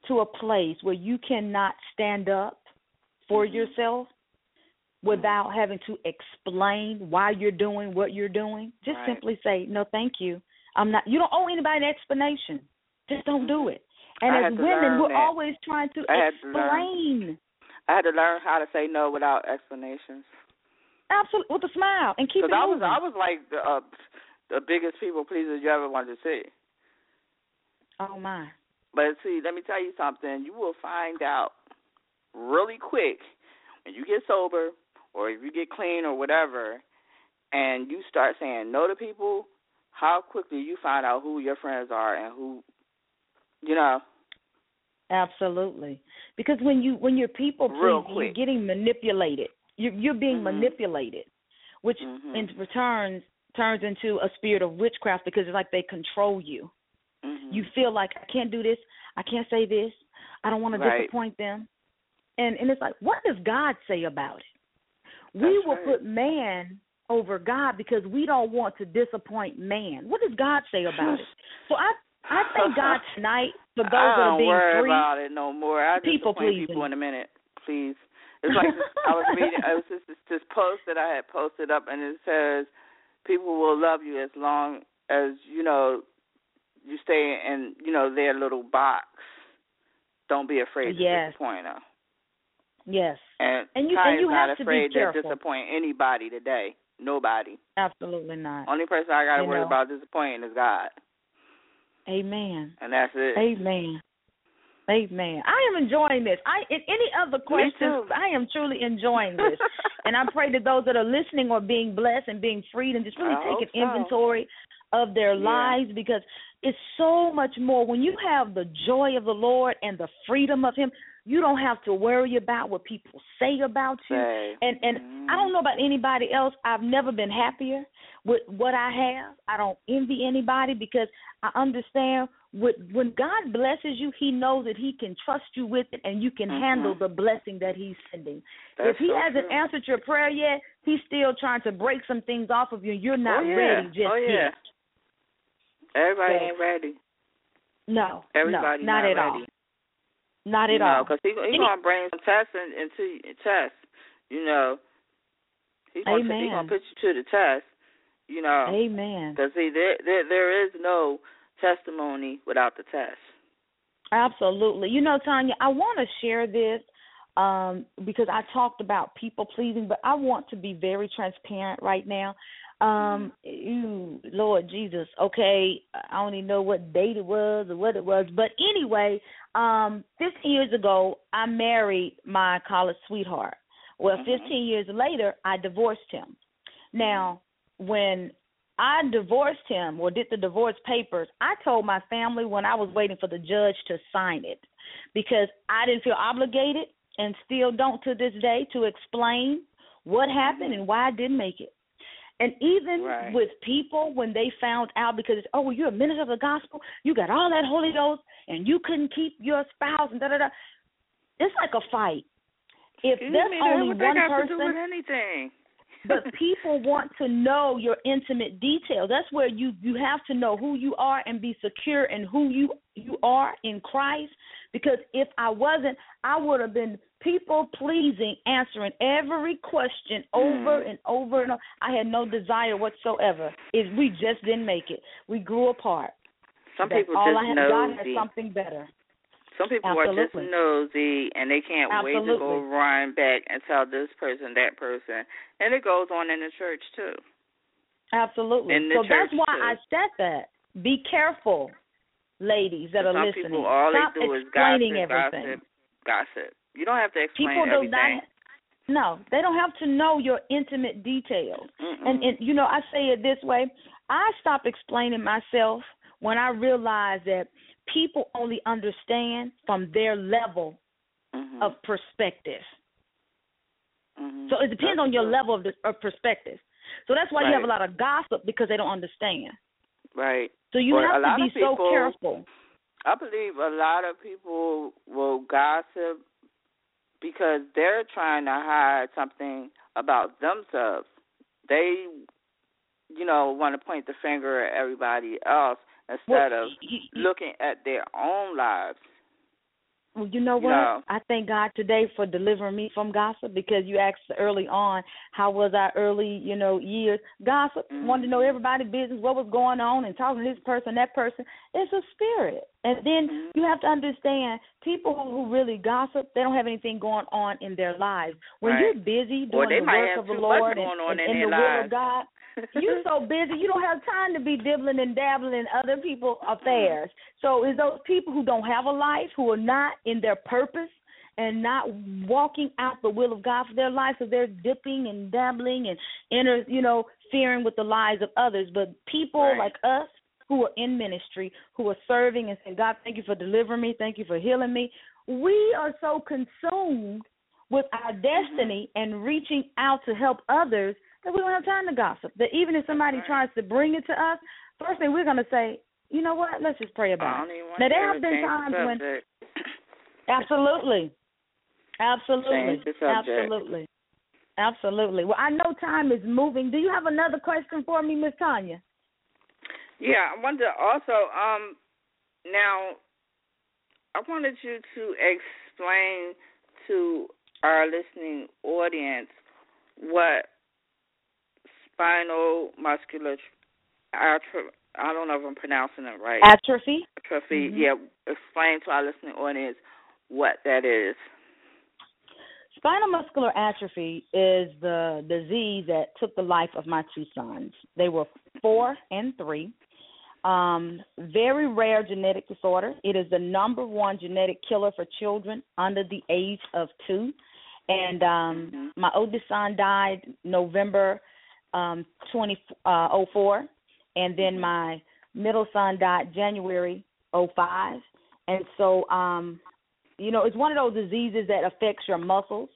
S5: to a place where you cannot stand up for
S3: Mhm.
S5: yourself without having to explain why you're doing what you're doing, just
S3: Right.
S5: simply say, "No, thank you. I'm not you don't owe anybody an explanation. Just don't do it." And
S3: Mm-hmm. I
S5: as women, we're
S3: that.
S5: always trying to
S3: I had to
S5: explain.
S3: I had to learn how to say no without explanations.
S5: Absolutely with a smile and keep it
S3: I was
S5: moving.
S3: I was like the uh, the biggest people pleaser you ever wanted to see.
S5: oh my.
S3: But see, let me tell you something. You will find out really quick when you get sober or if you get clean or whatever, and you start saying no to people. How quickly you find out who your friends are and who, you know.
S5: Absolutely. Because when you when you're people pleasing, you're getting manipulated. You're you're being
S3: Mhm.
S5: manipulated, which
S3: Mhm.
S5: in return turns into a spirit of witchcraft because it's like they control you.
S3: Mhm.
S5: You feel like I can't do this, I can't say this, I don't want to disappoint them. And and it's like, what does God say about it? we
S3: That's
S5: will
S3: right.
S5: put man over God because we don't want to disappoint man. What does God say about it? So I I thank God tonight for those
S3: I
S5: that are
S3: don't
S5: being
S3: worry
S5: free.
S3: about it no more. I
S5: People pleasing.
S3: people in a minute, please. It's like this, I was reading. It was just this, this post that I had posted up, and it says, "People will love you as long as you know you stay in you know their little box. Don't be afraid to
S5: Yes.
S3: disappoint them."
S5: Yes,
S3: And,
S5: And you- and you
S3: is not
S5: have to
S3: afraid to disappoint anybody today. Nobody.
S5: absolutely not.
S3: Only person I got to worry
S5: know.
S3: about disappointing is God,
S5: Amen.
S3: and that's it.
S5: Amen. Amen. I am enjoying this. I in any other questions. I am truly enjoying this. and I pray that those that are listening are being blessed and being freed and just really
S3: I so.
S5: inventory of their
S3: Yeah.
S5: lives because it's so much more when you have the joy of the Lord and the freedom of him, you don't have to worry about what people say about you.
S3: Say.
S5: And and
S3: Mhm.
S5: I don't know about anybody else. I've never been happier with what I have. I don't envy anybody because I understand when God blesses you, He knows that He can trust you with it, and you can
S3: Mhm.
S5: handle the blessing that He's sending.
S3: That's
S5: if He
S3: so
S5: hasn't
S3: true.
S5: answered your prayer yet, He's still trying to break some things off of you. and You're not
S3: oh, yeah.
S5: ready just
S3: oh, yeah.
S5: yet.
S3: Everybody
S5: So-
S3: ain't ready.
S5: No,
S3: Everybody
S5: no, not, at all. Not at all.
S3: because he, he
S5: Any-
S3: gonna bring some tests in, into test. You know, he gonna he gonna put you to the test. You know,
S5: Amen.
S3: because see, there, there there is no testimony without the test.
S5: Absolutely. You know, Tonya, I want to share this um, because I talked about people pleasing, but I want to be very transparent right now. Um, ew, Lord Jesus. Okay, I don't even know what date it was or what it was, but anyway, um, 15 years ago, I married my college sweetheart. Well,
S3: Mhm.
S5: 15 years later, I divorced him. Now, when I divorced him or did the divorce papers, I told my family when I was waiting for the judge to sign it because I didn't feel obligated and still don't to this day to explain what mm-hmm. happened and why I didn't make it. And even
S3: Right.
S5: with people when they found out because it's, oh, well, you're a minister of the gospel, you got all that Holy Ghost, and you couldn't keep your spouse and da da da. It's like a fight. If
S3: Excuse
S5: there's
S3: me,
S5: only one person,
S3: to do with anything?
S5: But people want to know your intimate details. That's where you you have to know who you are and be secure in who you you are in Christ. Because if I wasn't, I would have been people pleasing, answering every question over
S3: Mm.
S5: and over and over. I had no desire whatsoever. If we just didn't make it, we grew apart.
S3: Some
S5: That's
S3: people
S5: all
S3: just
S5: I had. God has something better.
S3: Some people are just nosy and they can't wait to go
S5: Absolutely.
S3: run back and tell this person, that person. And it goes on in the church too.
S5: Absolutely.
S3: In the
S5: so that's why
S3: too.
S5: I said that. Be careful, ladies that are
S3: Some
S5: listening.
S3: people all
S5: Stop
S3: they do is
S5: explaining
S3: gossip,
S5: everything.
S3: gossip, gossip. You don't have to explain
S5: People
S3: everything.
S5: not. No, they don't have to know your intimate details.
S3: Mm-mm.
S5: And and you know, I say it this way: I stopped explaining myself when I realized that people only understand from their level
S3: Mhm.
S5: of perspective.
S3: Mhm.
S5: So it depends
S3: That's
S5: on your
S3: true.
S5: level of, of perspective. So that's why you have a lot of gossip because they don't understand.
S3: Right.
S5: So you
S3: a
S5: have to be
S3: of
S5: so
S3: people-
S5: careful.
S3: I believe a lot of people will gossip because they're trying to hide something about themselves. They, you know, want to point the finger at everybody else instead
S5: Well,
S3: of looking at their own lives.
S5: Well, you know what?
S3: No.
S5: I thank God today for delivering me from gossip because you asked early on how was our early, you know, years. Gossip,
S3: Mhm.
S5: wanted to know everybody's business, what was going on, and talking to this person, that person. It's a spirit, and then
S3: Mhm.
S5: you have to understand people who, who really gossip, they don't have anything going on in their lives. When
S3: Right.
S5: you're busy doing
S3: they
S5: the work of the Lord
S3: going
S5: and,
S3: on
S5: and,
S3: in
S5: the will of God, you're so busy you don't have time to be dibbling and dabbling in other people's affairs. So it's those people who don't have a life, who are not in their purpose and not walking out the will of God for their life, so they're dipping and dabbling and inter you know, fearing with the lives of others. But people
S3: Right.
S5: like us who are in ministry, who are serving and saying, God, thank you for delivering me, thank you for healing me. We are so consumed with our mm-hmm. destiny and reaching out to help others that we don't have time to gossip. That even if somebody tries to bring it to us, first thing we're going to say, you know what? Let's just pray about it. Now there have been times when absolutely, absolutely,
S3: Change the subject.
S5: absolutely, absolutely. Well, I know time is moving. Do you have another question for me, Miss Tonya?
S3: Yeah, I wanted to also um now I wanted you to explain to our listening audience what spinal muscular atrophy I don't know if I'm pronouncing it right.
S5: Atrophy.
S3: Atrophy.
S5: Mhm.
S3: Yeah, explain to our listening audience what that is.
S5: Spinal muscular atrophy is the disease that took the life of my two sons. They were four and three. Um, very rare genetic disorder. It is the number one genetic killer for children under the age of two. And um,
S3: Mhm.
S5: my oldest son died November um, 2004, and then
S3: Mhm.
S5: my middle son died January 05. And so, um, you know, it's one of those diseases that affects your muscles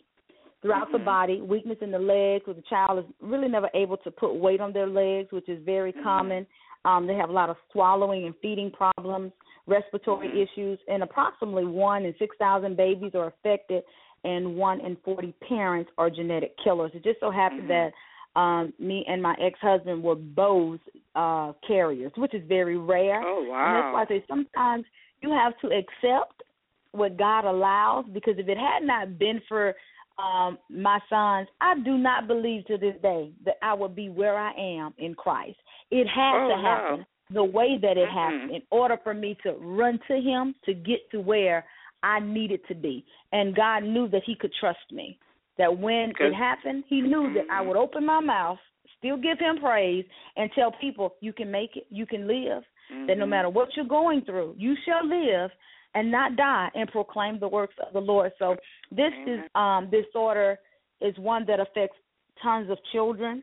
S5: throughout the
S3: Mhm.
S5: body, weakness in the legs, where the child is really never able to put weight on their legs, which is very
S3: Mhm.
S5: common. Um, they have a lot of swallowing and feeding problems, respiratory
S3: Mhm.
S5: issues, and approximately one in 6,000 babies are affected, and one in 40 parents are genetic killers. It just so happened
S3: Mhm.
S5: that um, me and my ex-husband were both uh, carriers, which is very rare.
S3: Oh
S5: And that's why I say sometimes you have to accept what God allows because if it had not been for um my sons, I do not believe to this day that I would be where I am in Christ. It had
S3: Oh,
S5: to happen the way that it
S3: Mhm.
S5: happened in order for me to run to him to get to where I needed to be. And God knew that he could trust me. That when
S3: Good.
S5: it happened, he knew that I would open my mouth, still give him praise and tell people you can make it, you can live that no
S3: Mhm.
S5: matter what you're going through, you shall live and not die and proclaim the works of the Lord. So this is um disorder is one that affects tons of children,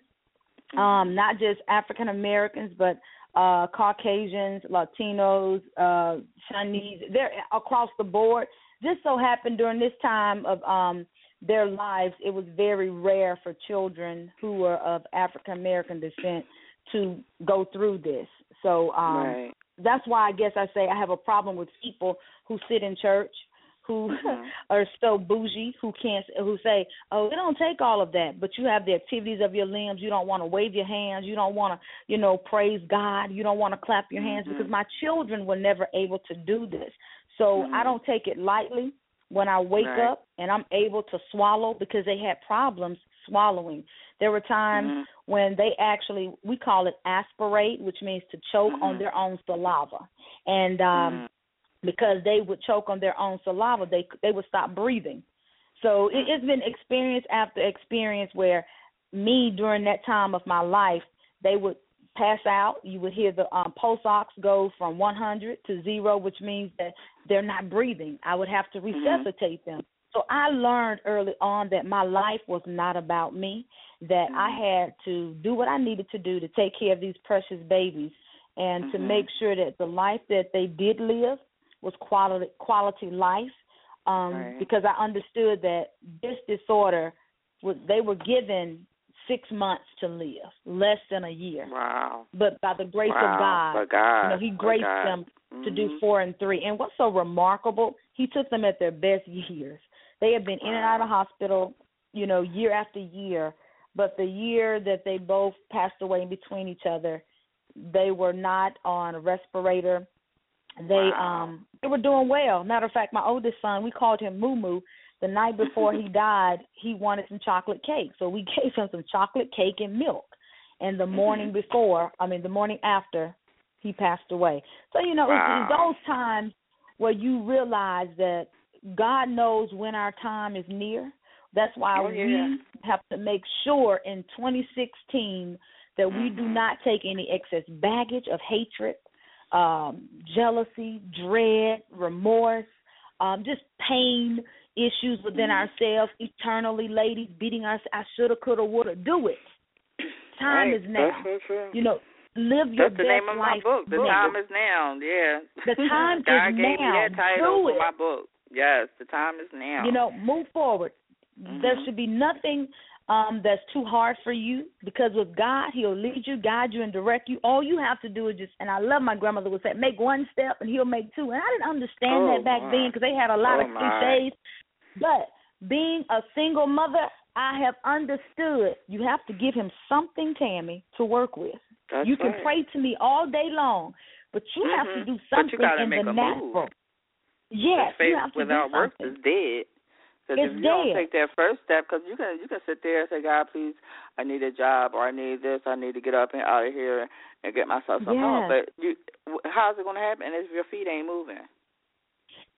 S3: Mm-hmm.
S5: um, not just African Americans, but uh Caucasians, Latinos, uh Chinese, they're across the board. Just so happened during this time of um their lives, it was very rare for children who were of African American descent to go through this. So um
S3: right.
S5: that's why I guess I say I have a problem with people who sit in church who
S3: Mhm.
S5: are so bougie who can't who say, "Oh, it don't take all of that," but you have the activities of your limbs. You don't want to wave your hands. You don't want to, you know, praise God. You don't want to clap your hands
S3: Mhm.
S5: because my children were never able to do this. So
S3: Mhm.
S5: I don't take it lightly when I wake
S3: Right.
S5: up and I'm able to swallow because they had problems swallowing. There were times
S3: Mhm.
S5: when they actually we call it aspirate, which means to choke on
S3: Mhm.
S5: their own saliva. And um
S3: Mhm.
S5: because they would choke on their own saliva, they they would stop breathing. So it, it's been experience after experience where me during that time of my life, they would pass out. You would hear the um, pulse ox go from 100 to zero, which means that they're not breathing. I would have to resuscitate them. So I learned early on that my life was not about me. That I
S3: Mhm.
S5: had to do what I needed to do to take care of these precious babies and to
S3: Mhm.
S5: make sure that the life that they did live was quality quality life um
S3: Right.
S5: because I understood that this disorder was they were given 6 months to live, less than a year.
S3: Wow.
S5: But by the grace
S3: wow.
S5: of God,
S3: God.
S5: you know, he graced them to do
S3: Mhm.
S5: 4 and 3. And what's so remarkable, he took them at their best years. They have been in and out of hospital, you know, year after year. But the year that they both passed away in between each other, they were not on a respirator. They
S3: Wow.
S5: um they were doing well. Matter of fact, my oldest son, we called him Moo Moo. The night before he died, he wanted some chocolate cake, so we gave him some chocolate cake and milk. And the morning before, I mean the morning after, he passed away. So you know, it's, it's those times where you realize that God knows when our time is near. That's why
S3: Oh, yeah.
S5: we have to make sure in 2016 that we do
S3: Mhm.
S5: not take any excess baggage of hatred, um, jealousy, dread, remorse, um, just pain issues within
S3: Mhm.
S5: ourselves eternally, ladies, beating us. I shoulda, coulda, woulda. Do it. Time is now.
S3: So.
S5: You know, live your
S3: That's the name of my book. The
S5: now.
S3: time is now. Yeah.
S5: The time
S3: God
S5: is
S3: gave
S5: now.
S3: me that title
S5: Do
S3: for
S5: it.
S3: my book. Yes, the time is now.
S5: You know, move forward. There
S3: Mhm.
S5: should be nothing um that's too hard for you because with God, He'll lead you, guide you, and direct you. All you have to do is just, and I love my grandmother would say, make one step and He'll make two. And I didn't understand
S3: Oh,
S5: that back
S3: my.
S5: then because they had a lot
S3: Oh,
S5: of cliches. But being a single mother, I have understood you have to give Him something, Tammie, to work with.
S3: That's
S5: you can
S3: right.
S5: pray to me all day long, but you have to
S3: mm-hmm.
S5: do
S3: But you
S5: something
S3: gotta
S5: in
S3: make
S5: the
S3: a
S5: natural.
S3: move.
S5: Yes,
S3: faith
S5: you have to
S3: without
S5: do
S3: works is dead. Because
S5: It's
S3: if you don't take that first step, because you can you can sit there and say, God, please, I need a job, or I need this, I need to get up and out of here and get myself something.
S5: Yes.
S3: But you, how's it going to happen if your feet ain't moving?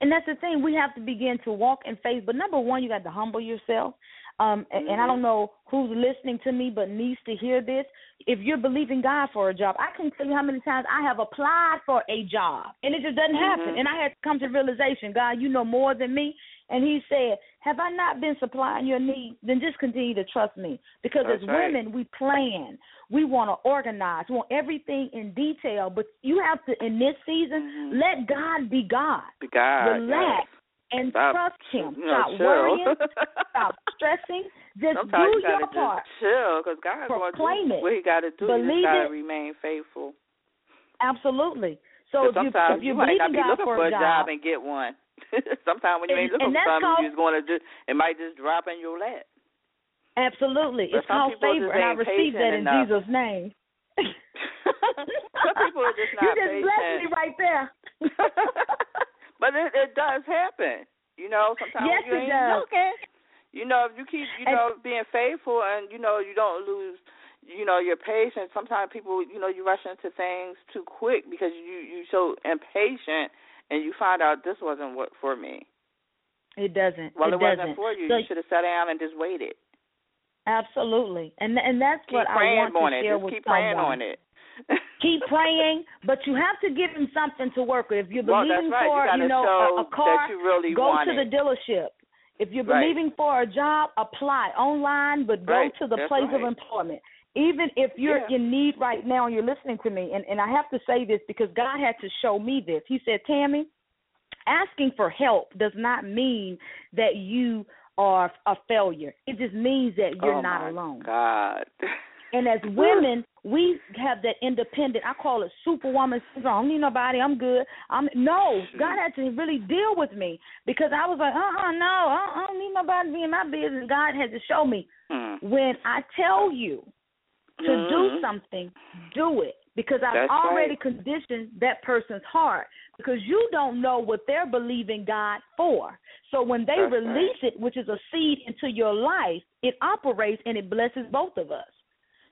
S5: And that's the thing. We have to begin to walk in faith. But number one, you got to humble yourself. Um, and, and I
S3: Mhm.
S5: don't know who's listening to me, but needs to hear this. If you're believing God for a job, I can tell you how many times I have applied for a job and it just doesn't happen.
S3: Mhm.
S5: And I had to come to realization, God, you know more than me. And He said, Have I not been supplying your needs? Then just continue to trust me. Because
S3: That's
S5: as
S3: right.
S5: women, we plan, we want to organize, we want everything in detail. But you have to, in this season,
S3: Mhm.
S5: let God be God
S3: Be God,
S5: relax
S3: yes.
S5: and
S3: Stop,
S5: trust him.
S3: You know,
S5: Stop
S3: chill.
S5: worrying. Stop stressing. Just
S3: Sometimes
S5: do
S3: you
S5: your part.
S3: chill, because God going to
S5: Proclaim
S3: do
S5: it.
S3: what He got to do. you just got to
S5: it.
S3: remain faithful.
S5: Absolutely. So if you
S3: sometimes
S5: if you
S3: might
S5: believe
S3: not be
S5: God
S3: looking
S5: for a
S3: a job and get one. sometimes when you
S5: And-
S3: ain't looking for something,
S5: called-
S3: you just going to just it might just drop in your lap.
S5: absolutely,
S3: But
S5: it's called favor, and I receive that in
S3: enough.
S5: Jesus' name.
S3: Some people are just not you
S5: just blessed me right there.
S3: but it, it does happen. You know, sometimes
S5: Yes,
S3: you
S5: it
S3: ain't
S5: does.
S3: looking. You know, if you keep, you
S5: And-
S3: know, being faithful and you know you don't lose, you know, your patience. Sometimes people, you know, you rush into things too quick because you you so impatient and you find out this wasn't what for me.
S5: It doesn't.
S3: Well,
S5: it,
S3: it, wasn't
S5: doesn't.
S3: for you.
S5: So,
S3: you should have sat down and just waited.
S5: absolutely, and and that's
S3: Keep
S5: what I want
S3: on
S5: to
S3: it.
S5: share
S3: Just
S5: with
S3: keep
S5: someone.
S3: praying on it.
S5: keep praying, but you have to give him something to work with. If you're
S3: well,
S5: believing
S3: right.
S5: for,
S3: you gotta
S5: know, a, a car,
S3: that you really
S5: go to the dealership. If you're
S3: Right.
S5: believing for a job, apply online, but go
S3: Right.
S5: to the
S3: That's
S5: place of employment. Even if you're
S3: Yeah.
S5: in need right now and you're listening to me, and, and I have to say this because God had to show me this. He said, Tammie, asking for help does not mean that you are a failure. It just means that you're
S3: oh
S5: not alone.
S3: God.
S5: And as women, we have that independent. I call it superwoman syndrome. I don't need nobody. I'm good. I'm no. God had to really deal with me because I was like, uh, uh no, I, I don't need nobody to be in my business. God had to show me
S3: Hmm.
S5: when I tell you to
S3: Mhm.
S5: do something, do it because I've
S3: That's
S5: already
S3: right.
S5: conditioned that person's heart because you don't know what they're believing God for. So when they
S3: That's
S5: release it, which is a seed into your life, it operates and it blesses both of us.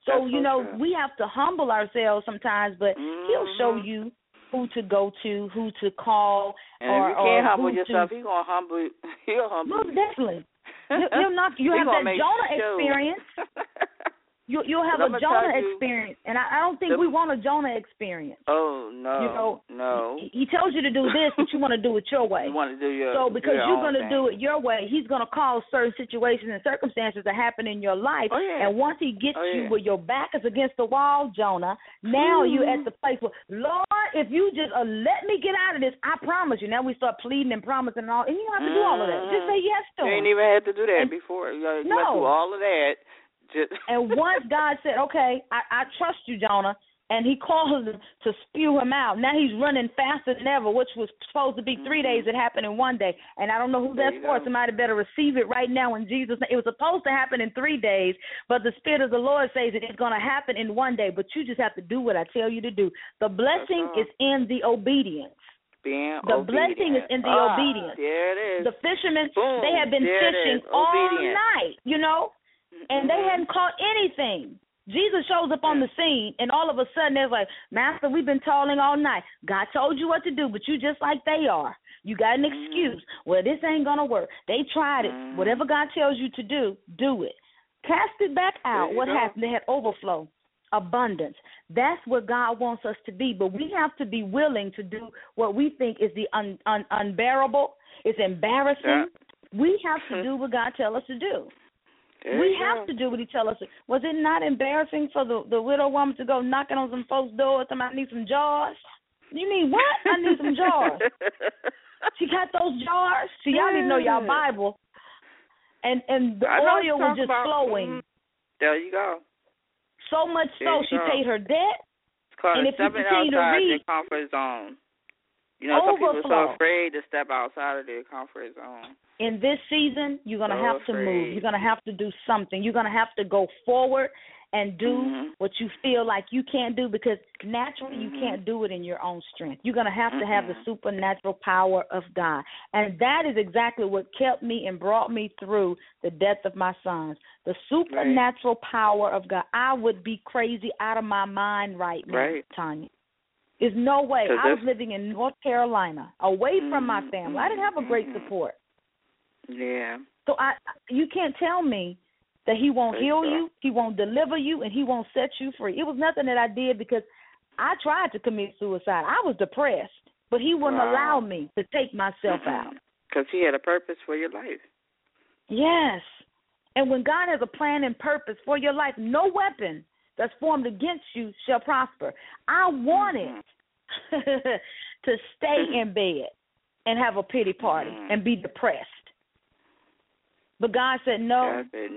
S5: So
S3: That's
S5: you know we have to humble ourselves sometimes, but He'll show you who to go to, who to call,
S3: And
S5: or
S3: if you can't humble yourself,
S5: to.
S3: he gonna humble. you. He'll humble.
S5: Most
S3: you.
S5: definitely, you, you'll not. You
S3: He
S5: have that Jonah experience. You you'll have a Jonah
S3: you,
S5: experience, and I, I don't think
S3: the-
S5: we want a Jonah experience.
S3: oh no,
S5: You know,
S3: no.
S5: He, he tells you to do this, but you want to do it your way.
S3: You want to do your
S5: So because
S3: your
S5: you're going to do it your way, he's going to cause certain situations and circumstances to happen in your life.
S3: Oh, yeah.
S5: And once he gets
S3: Oh,
S5: you
S3: yeah.
S5: where your back is against the wall, Jonah, now
S3: you're
S5: at the place where, Lord, if you just uh, let me get out of this, I promise you. Now we start pleading and promising and all, and you don't have to do all of that. Just say yes to
S3: You
S5: him.
S3: ain't even had to do that
S5: And-
S3: before. You, you
S5: No.
S3: through all of that. Just
S5: And once God said, "Okay, I, I trust you, Jonah," and he calls him to spew him out. Now he's running faster than ever, which was supposed to be three days. It happened in one day, and I don't know who that's for.
S3: go.
S5: Somebody better receive it right now in Jesus' name. It was supposed to happen in three days, but the Spirit of the Lord says that it's going to happen in one day. But you just have to do what I tell you to do. The blessing is in the obedience.
S3: Being
S5: The
S3: obedient.
S5: blessing is in the
S3: Ah,
S5: obedience.
S3: There it is.
S5: The fishermen
S3: Boom.
S5: they have been fishing all night, you know, and they hadn't caught anything. Jesus shows up on the scene, and all of a sudden they're like, "Master, we've been toiling all night. God told you what to do, but you just like they are. You got an
S3: Mhm.
S5: excuse. Well, this ain't gonna work. They tried it.
S3: Mhm.
S5: Whatever God tells you to do, do it. Cast it back out. What
S3: go.
S5: happened? They had overflow, abundance. That's what God wants us to be. But we have to be willing to do what we think is the un, un, unbearable. It's embarrassing.
S3: Yeah.
S5: We have to do what God tells us to do.
S3: There
S5: we have
S3: go.
S5: to do what He tells us. Was it not embarrassing for the the widow woman to go knocking on some folks' doors? I need some jars. You mean what? I need some jars. She got those jars. See, y'all need to know y'all Bible. And and the oil was just
S3: about.
S5: flowing.
S3: Mhm. There you go.
S5: So much so she
S3: go.
S5: paid her debt.
S3: It's called
S5: And if you continue to
S3: outside
S5: read-
S3: your comfort zone. You know, some people are so afraid to step outside of their comfort zone.
S5: In this season, you're going to
S3: So
S5: have to move. You're going to have to do something. You're going to have to go forward and do
S3: Mhm.
S5: what you feel like you can't do because naturally you
S3: Mhm.
S5: can't do it in your own strength. You're going to have to have the supernatural power of God. And that is exactly what kept me and brought me through the death of my sons. The supernatural power of God. I would be crazy out of my mind right now,
S3: Right.
S5: Tonya. There's no way. I was living in North Carolina, away from my
S3: Mhm,
S5: family. I didn't have a great support.
S3: Yeah.
S5: So I, you can't tell me that he won't heal
S3: you
S5: he won't deliver you, and he won't set you free. It was nothing that I did because I tried to commit suicide. I was depressed, but he wouldn't
S3: Wow.
S5: allow me to take myself out.
S3: Because he had a purpose for your life.
S5: Yes. And when God has a plan and purpose for your life, no weapon that's formed against you shall prosper. I wanted to stay in bed and have a pity party and be depressed. But God said no.
S3: God said.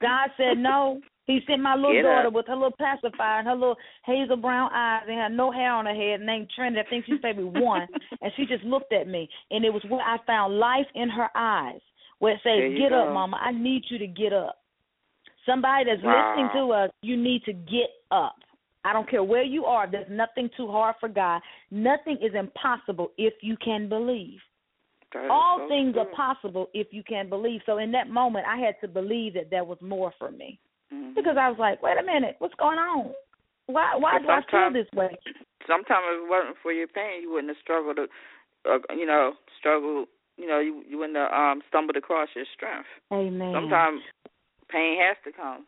S5: God said no. He sent my little
S3: Get
S5: daughter
S3: up.
S5: with her little pacifier and her little hazel brown eyes and had no hair on her head named Trinity. I think she's maybe one. and she just looked at me. And it was where I found life in her eyes where it says, Get
S3: go.
S5: up, Mama. I need you to get up. Somebody that's
S3: Wow.
S5: listening to us, you need to get up. I don't care where you are. There's nothing too hard for God. Nothing is impossible if you can believe. All
S3: so
S5: things are possible if you can believe. So in that moment, I had to believe that there was more for me
S3: Mhm.
S5: because I was like, wait a minute, what's going on? Why why do I feel this way?
S3: sometimes if it wasn't for your pain, you wouldn't have struggled to, uh, you know, struggle. You know, you you wouldn't have um, stumbled across your strength.
S5: Amen.
S3: Sometimes pain has to come.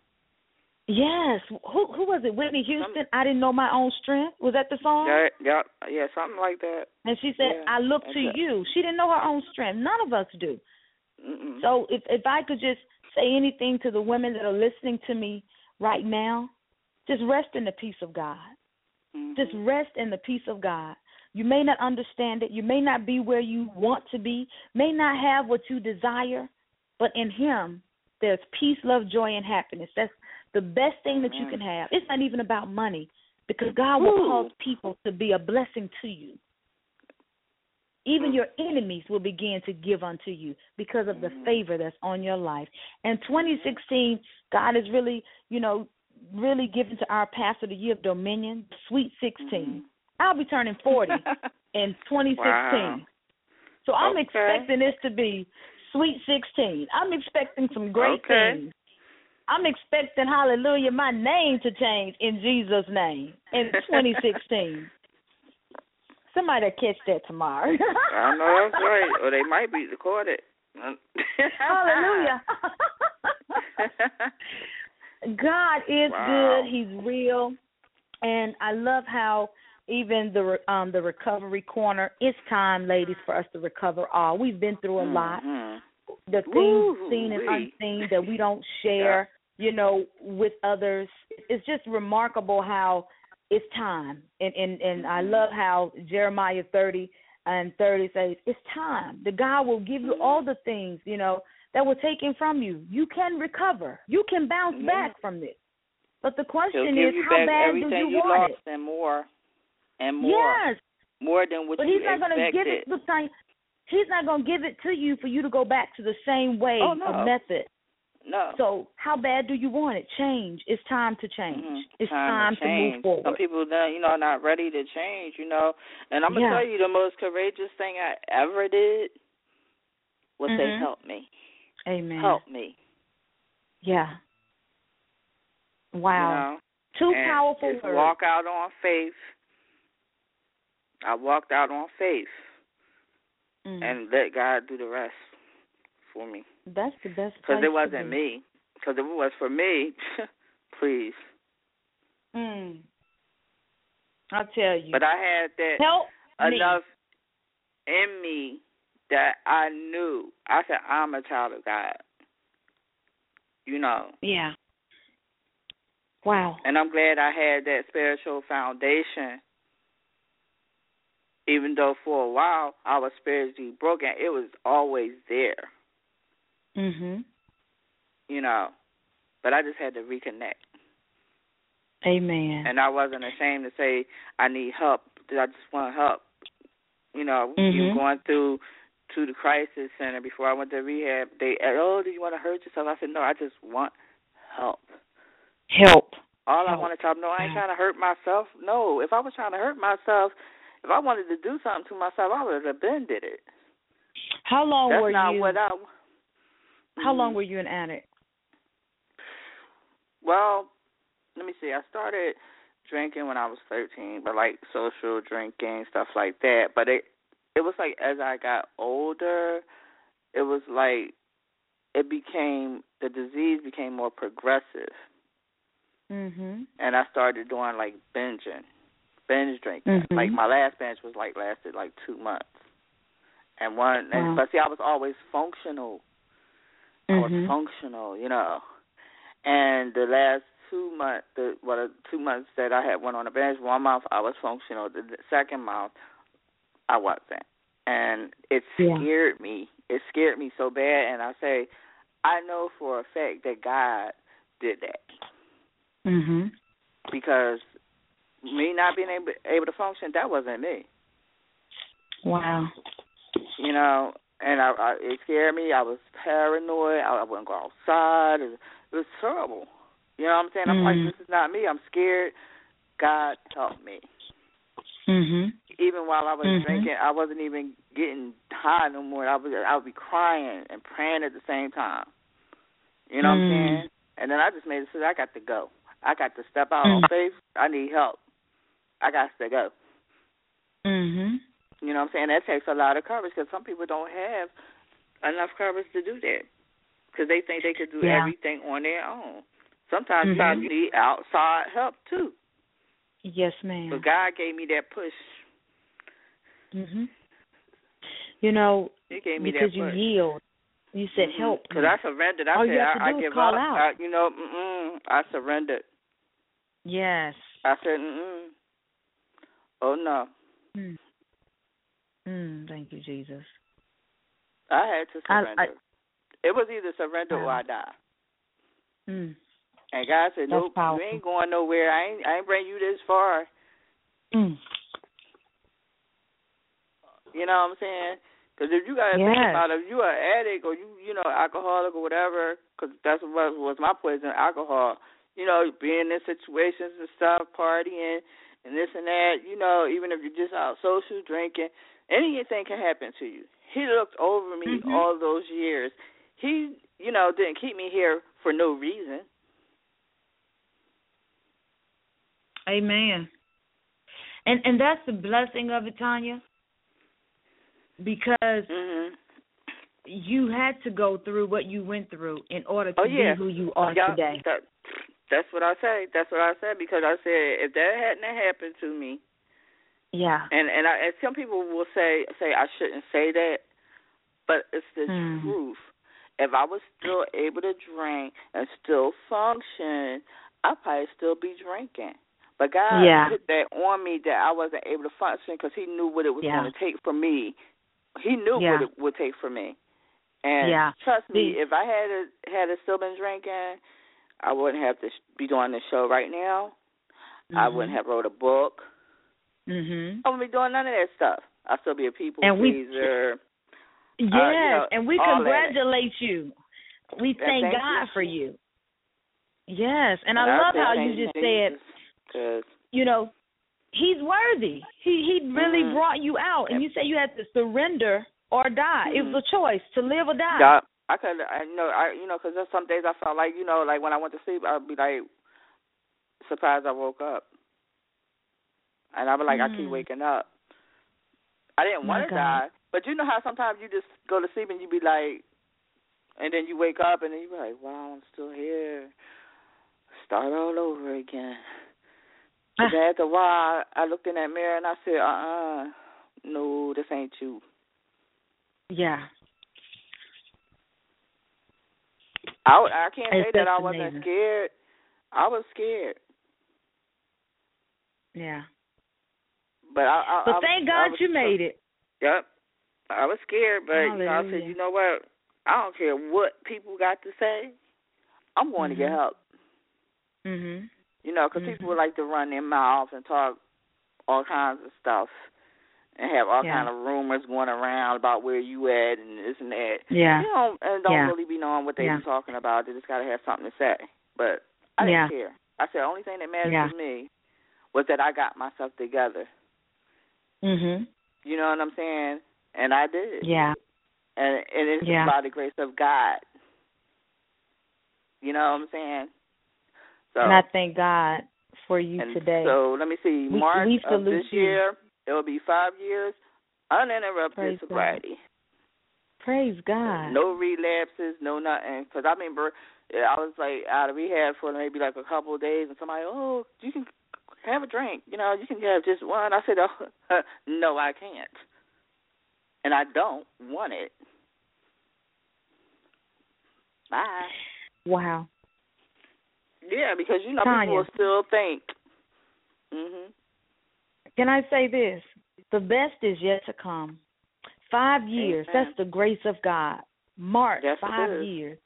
S5: Yes. Who who was it? Whitney Houston. I didn't know my own strength. Was that the song?
S3: Yeah, yeah, yeah, something like that.
S5: And she said,
S3: Yeah,
S5: "I look to
S3: it.
S5: you." She didn't know her own strength. None of us do.
S3: Mm-mm.
S5: So if if I could just say anything to the women that are listening to me right now, just rest in the peace of God.
S3: Mhm.
S5: Just rest in the peace of God. You may not understand it. You may not be where you want to be, may not have what you desire, but in Him, there's peace, love, joy, and happiness. That's the best thing that you can have. It's not even about money because God will
S3: Ooh.
S5: cause people to be a blessing to you. Even
S3: Mm.
S5: your enemies will begin to give unto you because of the
S3: Mhm.
S5: favor that's on your life. And 2016, God is really, you know, really giving to our pastor the year of dominion, sweet 16.
S3: Mhm.
S5: I'll be turning 40 in 2016.
S3: Wow.
S5: So I'm
S3: Okay.
S5: expecting this to be sweet 16. I'm expecting some great
S3: Okay.
S5: things. I'm expecting, hallelujah, my name to change in Jesus' name in 2016. Somebody catch that tomorrow.
S3: I know that's right. Or they might be recorded.
S5: Hallelujah. God is
S3: Wow.
S5: good. He's real, and I love how even the um the recovery corner. It's time, ladies, for us to recover all. We've been through a lot.
S3: Mhm.
S5: The things
S3: Woo-wee.
S5: seen and unseen that we don't share, you know, with others. It's just remarkable how it's time, and and and I
S3: Mhm.
S5: love how Jeremiah thirty and thirty says it's time. The God will give you all the things, you know, that were taken from you. You can recover. You can bounce
S3: Yeah.
S5: back from this. But the question is, how bad do you
S3: you
S5: want
S3: lost
S5: it?
S3: and more, and more,
S5: Yes,
S3: more than what
S5: but
S3: you
S5: he's not going to give it. the Tonya, he's not going to give it to you for you to go back to the same way
S3: Oh, no.
S5: of method.
S3: No.
S5: So how bad do you want it? Change. It's time to change.
S3: Mhm.
S5: It's
S3: time,
S5: time
S3: to,
S5: to move
S3: change.
S5: forward.
S3: Some people, you know, are not ready to change. You know, and I'm gonna
S5: Yeah.
S3: tell you the most courageous thing I ever did was they
S5: Mhm.
S3: helped me.
S5: Amen.
S3: Help me.
S5: Yeah. Wow.
S3: You know?
S5: Two
S3: and
S5: powerful
S3: just
S5: words.
S3: walk out on faith. I walked out on faith
S5: Mm.
S3: and let God do the rest for me.
S5: That's the best.
S3: Because it wasn't me. Because if it was for me, please.
S5: Mm. I'll tell you.
S3: But I had that
S5: help me.
S3: enough in me that I knew. I said, I'm a child of God. You know.
S5: Yeah. Wow.
S3: And I'm glad I had that spiritual foundation. Even though for a while I was spiritually broken, it was always there,
S5: Mhm.
S3: you know. But I just had to reconnect.
S5: Amen.
S3: And I wasn't ashamed to say I need help. I just want help. You know,
S5: Mhm.
S3: even going through to the crisis center before I went to rehab, they oh, do you want to hurt yourself? I said, No, I just want help.
S5: help.
S3: All I
S5: Help.
S3: want to tell them, no, I ain't trying to hurt myself. No, if I was trying to hurt myself, if I wanted to do something to myself, I would have been did it.
S5: How long
S3: That's
S5: were
S3: not
S5: you?
S3: what I.
S5: How long
S3: Mhm.
S5: were you an addict?
S3: Well, let me see. I started drinking when I was 13, but like social drinking stuff like that. But it it was like as I got older, it was like it became the disease became more progressive,
S5: Mhm.
S3: and I started doing like binging, binge drinking.
S5: Mhm.
S3: Like my last binge was like lasted like two months, and one. And, but see, I was always functional. I was
S5: Mhm.
S3: functional, you know. And the last two months, the what well, two months that I had went on a bench, one month I was functional. The, the second month I wasn't, and it
S5: Yeah.
S3: scared me. It scared me so bad. And I say, I know for a fact that God did that
S5: Mhm.
S3: because me not being able able to function, that wasn't me.
S5: Wow.
S3: you know, and I, I it scared me. I was paranoid. I, I wouldn't go outside. It, it was terrible. You know what I'm saying? I'm
S5: Mm.
S3: like, this is not me. I'm scared. God help me.
S5: Mhm.
S3: Even while I was
S5: Mhm.
S3: drinking, I wasn't even getting high no more. I was I would be crying and praying at the same time. You know what I'm
S5: Mm.
S3: saying? And then I just made a decision. I got to go. I got to step out
S5: Mm.
S3: on faith. I need help. I got to go.
S5: Mhm.
S3: You know what I'm saying? That takes a lot of courage because some people don't have enough courage to do that because they think they could do
S5: Yeah.
S3: everything on their own. Sometimes
S5: Mhm.
S3: you need outside help too.
S5: Yes, ma'am.
S3: But God gave me that push.
S5: Mhm. You know,
S3: He gave me
S5: because
S3: that
S5: you
S3: push.
S5: yield. You said help.
S3: Because. I surrendered. I
S5: All
S3: said
S5: you
S3: I, I give up. I, you know, mm-mm, I surrendered.
S5: Yes.
S3: I said, mm-mm. oh no.
S5: Mm. Mm, thank you, Jesus.
S3: I had to
S5: I- I-
S3: surrender. it was either surrender or I die.
S5: Mm.
S3: And God said,
S5: That's
S3: nope,
S5: powerful.
S3: you ain't going nowhere. I ain't, I ain't bring you this far.
S5: Mm.
S3: You know what I'm saying? Because if you gotta think about it, if you're an addict or you you know alcoholic or whatever, because that's what was my poison, alcohol. You know, being in situations and stuff, partying and this and that. You know, even if you're just out social drinking, anything can happen to you. He looked over me
S5: Mhm.
S3: all those years. He, you know, didn't keep me here for no reason.
S5: Amen. And and that's the blessing of it, Tonya. Because
S3: Mhm.
S5: you had to go through what you went through in order to
S3: Oh yeah.
S5: be who you are today.
S3: That, that's what I say. That's what I said because I said if that hadn't happened to me,
S5: Yeah.
S3: and and, I, and some people will say say I shouldn't say that, but it's the
S5: Hmm.
S3: truth. If I was still able to drink and still function, I'd probably still be drinking. But God
S5: Yeah.
S3: put that on me that I wasn't able to function because He knew what it was
S5: Yeah.
S3: going to take for me. He knew
S5: Yeah.
S3: what it would take for me. And
S5: Yeah.
S3: trust me,
S5: The-
S3: if I had a, had a still been drinking, I wouldn't have to sh- be doing this show right now. I wouldn't have wrote a book.
S5: Mhm.
S3: I wouldn't be doing none of that stuff. I'll still be a people
S5: And we-
S3: pleaser.
S5: Yes,
S3: know,
S5: and we
S3: all that.
S5: congratulate you. We thank
S3: thank
S5: God
S3: you.
S5: for you. Yes, and I
S3: And
S5: love how you just
S3: you,
S5: said, you know, he's worthy. He he really
S3: Mhm.
S5: brought you out, and you said you had to surrender or die. It was a choice to live or die.
S3: Yeah, I could. I know. I you know because there's some days I felt like you know like when I went to sleep I'd be like surprised I woke up, and I'd be like I keep
S5: Mm.
S3: waking up. I didn't want to die, but you know how sometimes you just go to sleep and you be like, and then you wake up and then you be like, wow, I'm still here. Start all over again. And then after a while, I looked in that mirror and I said, uh uh no, this ain't you.
S5: Yeah.
S3: I, I can't
S5: It's
S3: say that I wasn't scared. I was scared,
S5: Yeah.
S3: But I. I
S5: But thank
S3: I
S5: God
S3: was
S5: you made it.
S3: Yep, I was scared, but you know, I said, you know what? I don't care what people got to say. I'm going to get
S5: Mhm.
S3: help.
S5: Mhm.
S3: You know, 'cause
S5: Mhm.
S3: people would like to run their mouths and talk all kinds of stuff, and have all
S5: Yeah.
S3: kind of rumors going around about where you at and this and that.
S5: Yeah.
S3: You know, and don't
S5: Yeah.
S3: really be knowing what they
S5: Yeah.
S3: talking about. They just gotta have something to say. But I didn't
S5: Yeah.
S3: care. I said the only thing that mattered
S5: Yeah.
S3: to me was that I got myself together.
S5: Mhm.
S3: You know what I'm saying? And I did.
S5: Yeah.
S3: And and it's
S5: Yeah.
S3: by the grace of God. You know what I'm saying? So
S5: And I thank God for you
S3: and
S5: today.
S3: so let me see, March
S5: we
S3: of this
S5: you.
S3: year, it will be five years uninterrupted
S5: Praise God.
S3: sobriety.
S5: Praise God.
S3: No relapses, no nothing. Because I remember I was like out of rehab for maybe like a couple of days, and somebody, oh, you can have a drink. You know, you can have just one. I said, oh, no, I can't, and I don't want it. Bye.
S5: Wow.
S3: Yeah, because you know
S5: Tonya.
S3: people will still think. Mhm.
S5: Can I say this? The best is yet to come. Five years.
S3: Amen.
S5: That's the grace of God. March,
S3: Yes,
S5: five years.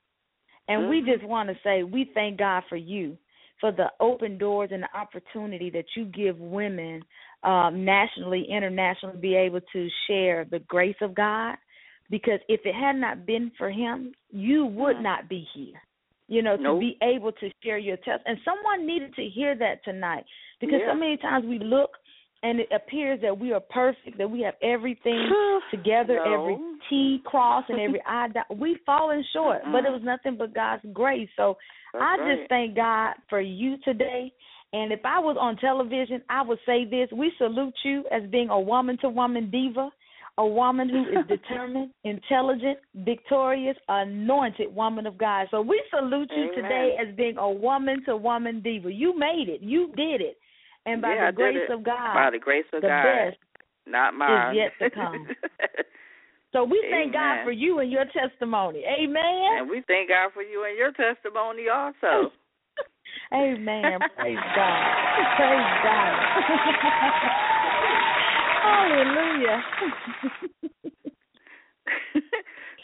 S5: And we
S3: Mhm.
S5: just want to say we thank God for you, for the open doors and the opportunity that you give women um, nationally, internationally, be able to share the grace of God. Because if it had not been for Him, you would
S3: Mhm.
S5: not be here. You know, to be able to share your test. And someone needed to hear that tonight. Because
S3: Yeah.
S5: so many times we look and it appears that we are perfect, that we have everything together,
S3: No.
S5: every T cross and every I dot. We've fallen short, but it was nothing but God's grace. So
S3: That's
S5: I
S3: right.
S5: just thank God for you today. And if I was on television, I would say this: We salute you as being a woman-to-woman diva, a woman who is determined, intelligent, victorious, anointed woman of God. So we salute you
S3: Amen.
S5: today as being a woman-to-woman diva. You made it. You did it. And by
S3: Yeah,
S5: the grace of God,
S3: By the grace of
S5: the
S3: God,
S5: best
S3: not mine.
S5: yet to come. So we thank God for you and your testimony. Amen.
S3: and we thank God for you and your testimony also.
S5: Amen. Praise God. Praise God. Hallelujah.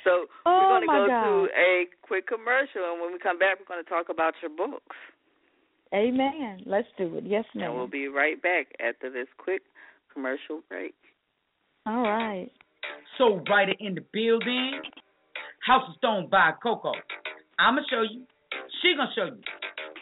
S3: so
S5: Oh,
S3: we're going to go
S5: God.
S3: to a quick commercial, and when we come back, we're going to talk about your books.
S5: Amen. Let's do it. Yes, ma'am.
S3: And we'll be right back after this quick commercial break.
S5: All right.
S4: Soul Writer in the building. House of Stone by Coco. I'ma show you. She gonna show you.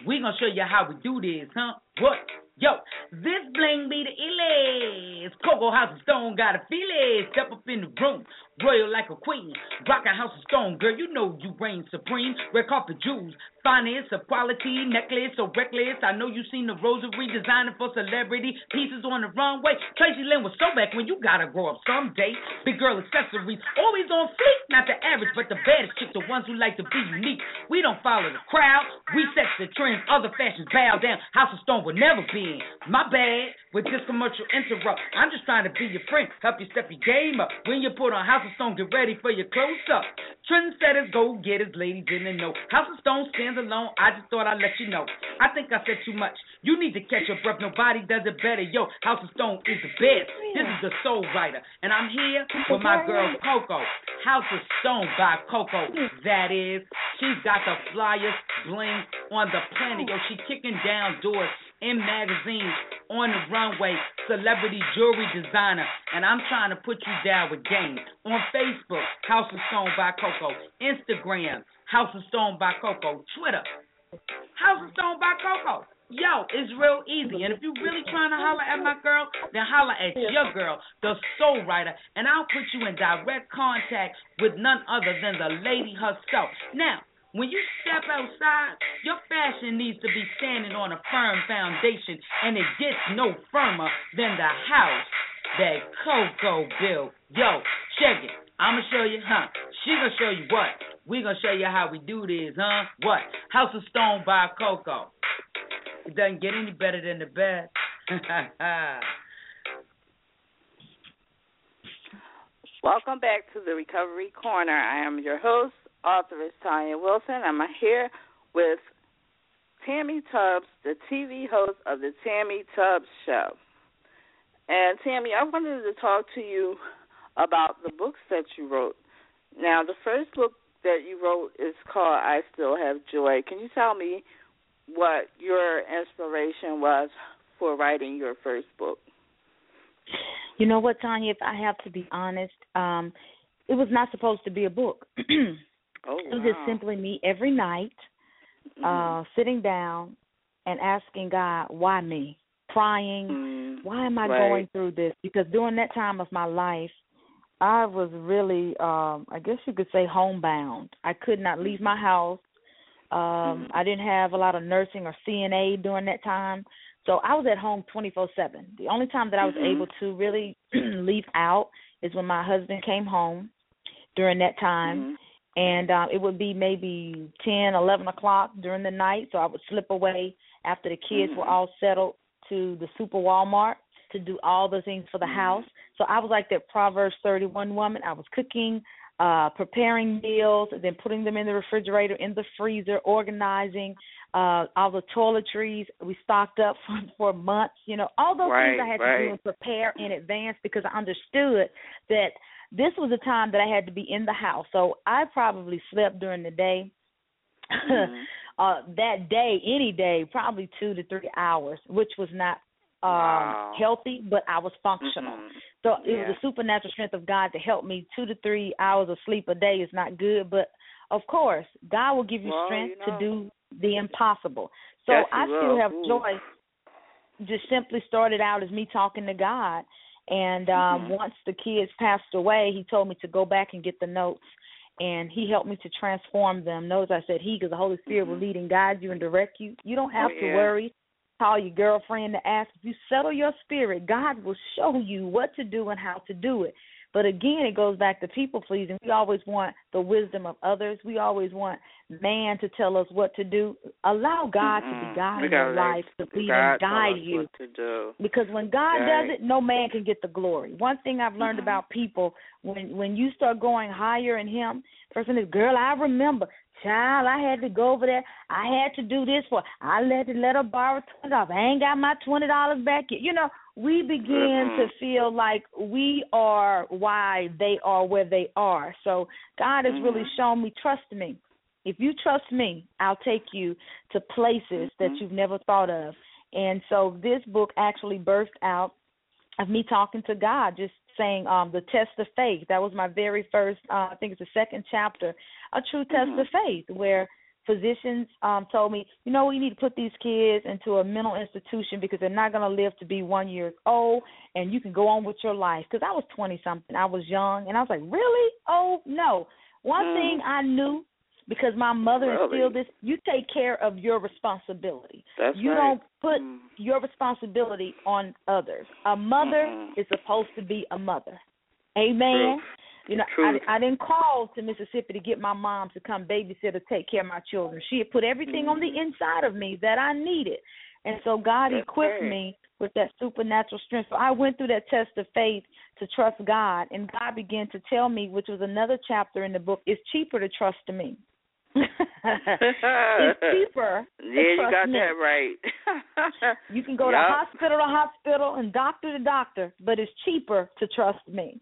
S4: We gonna show you how we do this, huh? What? Yo, this bling be the illies. Coco House of Stone got a feel it. Step up in the room, royal like a queen. Rockin' House of Stone, girl, you know you reign supreme. Red carpet jewels, finest of quality, necklace so reckless. I know you seen the rosary designing for celebrity pieces on the runway. Tracy Lynn was so back when you gotta grow up someday. Big girl accessories, always on fleek. Not the average, but the baddest chicks, the ones who like to be unique. We don't follow the crowd, we set the trends. Other fashions bow down. House of Stone will never be My bad with this commercial interrupt. I'm just trying to be your friend, help you step your game up. When you put on House of Stone, get ready for your close up. Trendsetters, go getters, ladies in the know. House of Stone stands alone. I just thought I'd let you know. I think I said too much. You need to catch your breath. Nobody does it better. Yo, House of Stone is the best. This is the Soul Writer, and I'm here with my girl Coco. House of Stone by Coco. That is, she's got the flyest bling on the planet. Yo, she kicking down doors in magazines, on the runway, celebrity jewelry designer, and I'm trying to put you down with game. On Facebook, House of Stone by Coco. Instagram, House of Stone by Coco. Twitter, House of Stone by Coco. Yo, it's real easy. And if you're really trying to holler at my girl, then holler at your girl, the soul writer, and I'll put you in direct contact with none other than the lady herself. Now, when you step outside, your fashion needs to be standing on a firm foundation, and it gets no firmer than the house that Coco built. Yo, check it. I'ma show you, huh? She gonna show you what? We gonna show you how we do this, huh? What? House of Stone by Coco. It doesn't get any better than the best.
S3: Welcome back to the Recovery Corner. I am your host, authoress Tonya Wilson. I'm here with Tammie Tubbs, the TV host of the Tammie Tubbs Show. And Tammie, I wanted to talk to you about the books that you wrote. Now, the first book that you wrote is called I Still Have Joy. Can you tell me what your inspiration was for writing your first book?
S5: You know what, Tonya? If I have to be honest, um, it was not supposed to be a book.
S3: oh,
S5: it was just simply me every night,
S3: mm-hmm.
S5: uh, sitting down and asking God, why me? Crying,
S3: mm,
S5: why am I
S3: right.
S5: going through this? Because during that time of my life, I was really, um, I guess you could say, homebound. I could not leave my house. Um,
S3: Mhm.
S5: I didn't have a lot of nursing or CNA during that time. So I was at home 24/7. The only time that I was
S3: Mhm.
S5: able to really leave out is when my husband came home during that time. And um, it would be maybe ten, eleven o'clock during the night. So I would slip away after the kids were
S3: Mhm.
S5: all settled to the super Walmart to do all the things for the
S3: Mhm.
S5: house. So I was like that Proverbs 31 woman. I was cooking, uh, preparing meals, then putting them in the refrigerator, in the freezer, organizing uh, all the toiletries. We stocked up for, for months. You know, all those things I had to do and prepare in advance because I understood that this was a time that I had to be in the house. So I probably slept during the day.
S3: Mhm.
S5: uh that day, any day, probably two to three hours, which was not um
S3: Wow.
S5: healthy, but I was functional.
S3: Mhm.
S5: So it
S3: Yeah.
S5: was the supernatural strength of God to help me. Two to three hours of sleep a day is not good, but of course, God will give you
S3: Well,
S5: strength
S3: you
S5: to do the impossible. So
S3: Yes,
S5: I still
S3: will.
S5: have
S3: Ooh.
S5: joy. Just simply started out as me talking to God, and um
S3: Mhm.
S5: once the kids passed away, He told me to go back and get the notes, and He helped me to transform them. Notice I said He, because the Holy Spirit will
S3: Mhm.
S5: lead and guide you and direct you. You don't have
S3: Oh,
S5: to
S3: yeah.
S5: worry call your girlfriend to ask. If you settle your spirit, God will show you what to do and how to do it. But again, it goes back to people pleasing. We always want the wisdom of others. We always want man to tell us what to do. Allow God to
S3: Mhm.
S5: be God in your life to lead and guide you.
S3: To.
S5: Because when God
S3: Right.
S5: does it, no man can get the glory. One thing I've learned
S3: Mhm.
S5: about people when when you start going higher in Him, person is, girl, I remember, child, I had to go over there. I had to do this for. I let let her borrow twenty dollars. I ain't got my twenty dollars back yet. You know, we begin to
S3: Mhm.
S5: feel like we are why they are where they are. So God has really
S3: Mhm.
S5: shown me, trust me. If you trust me, I'll take you to places that
S3: Mhm.
S5: you've never thought of. And so this book actually burst out of me talking to God, just saying um the test of faith. That was my very first uh I think it's the second chapter, a true test of faith where physicians um told me, you know, we need to put these kids into a mental institution because they're not going to live to be 1 year old and you can go on with your life cuz I was 20 something. I was young and I was like, "Really? Oh, no." One
S3: Mm.
S5: thing I knew because my mother
S3: Really?
S5: instilled this, you take care of your responsibility.
S3: That's
S5: you
S3: right.
S5: don't put
S3: Mm.
S5: your responsibility on others. A mother
S3: Mhm.
S5: is supposed to be a mother. Amen. You know, I, I didn't call to Mississippi to get my mom to come babysit or take care of my children. She had put everything on the
S3: Mhm.
S5: inside of me that I needed. And so God
S3: That's
S5: equipped
S3: right.
S5: me with that supernatural strength. So I went through that test of faith to trust God, and God began to tell me, which was another chapter in the book, it's cheaper to trust me. it's cheaper.
S3: Yeah, you got
S5: me.
S3: that right.
S5: you can go
S3: yep.
S5: to hospital to hospital and doctor to doctor, but it's cheaper to trust me.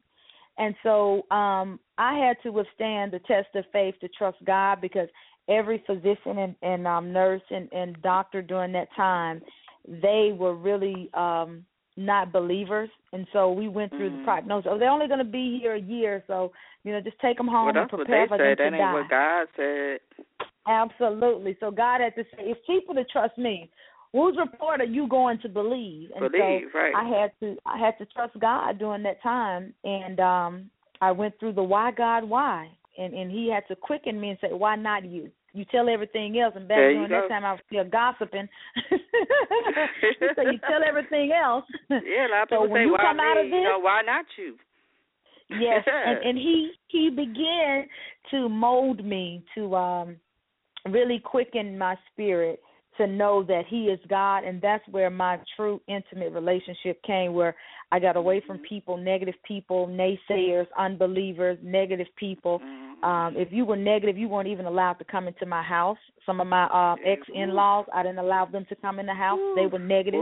S5: And so um I had to withstand the test of faith to trust God because every physician and, and um nurse and, and doctor during that time, they were really um not believers and so we went through
S3: mm-hmm.
S5: the prognosis. Oh, they're only going to be here a year, so you know, just take them home
S3: well,
S5: and prepare
S3: for
S5: them
S3: said.
S5: to
S3: that
S5: die.
S3: ain't what God said.
S5: Absolutely. So God had to say, it's cheaper to trust me. Whose report are you going to believe? And
S3: believe,
S5: so
S3: right.
S5: I had to I had to trust God during that time and um I went through the why God why and and he had to quicken me and say, Why not you? You tell everything else and back
S3: there
S5: during that time I was still gossiping. so you tell everything else.
S3: Yeah, a lot of
S5: so
S3: people
S5: when
S3: say,
S5: you
S3: Why
S5: come
S3: me?
S5: out of this,
S3: you know, why not you?
S5: yes and and he he began to mold me to um really quicken my spirit to know that he is God and that's where my true intimate relationship came where I got away from people, negative people, naysayers, unbelievers, negative people. Um if you were negative, you weren't even allowed to come into my house. Some of my uh ex-in-laws, I didn't allow them to come in the house. They were negative.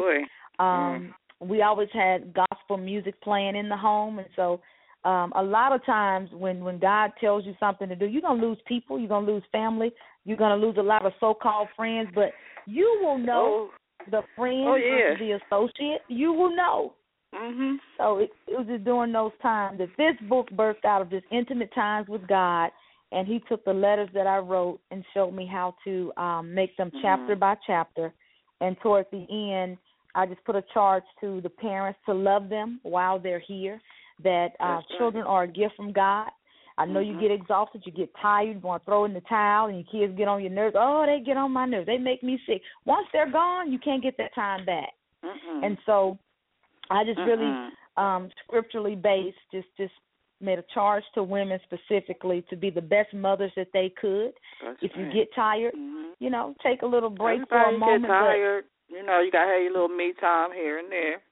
S5: Um we always had gospel music playing in the home and so um, a lot of times when when God tells you something to do, you're gonna lose people, you're gonna lose family, you're gonna lose a lot of so-called friends, but you will know
S3: Oh,
S5: the friend
S3: Oh, yeah.
S5: the associate. You will know.
S3: mhm.
S5: So it, it was just during those times that this book birthed out of just intimate times with God, and He took the letters that I wrote and showed me how to um, make them chapter
S3: Mhm.
S5: by chapter. And towards the end, I just put a charge to the parents to love them while they're here. That uh,
S3: right.
S5: children are a gift from God. I know you
S3: Mhm.
S5: get exhausted, you get tired, you want to throw in the towel, and your kids get on your nerves. Oh, they get on my nerves. They make me sick. Once they're gone, you can't get that time back.
S3: Mm-mm.
S5: And so, I just really
S3: Mm-mm.
S5: um scripturally based just just made a charge to women specifically to be the best mothers that they could
S3: That's
S5: if you get tired
S3: Mhm.
S5: you know take a little break
S3: Everybody
S5: for a moment
S3: get tired. You know, you gotta have your little me time here and there,
S5: but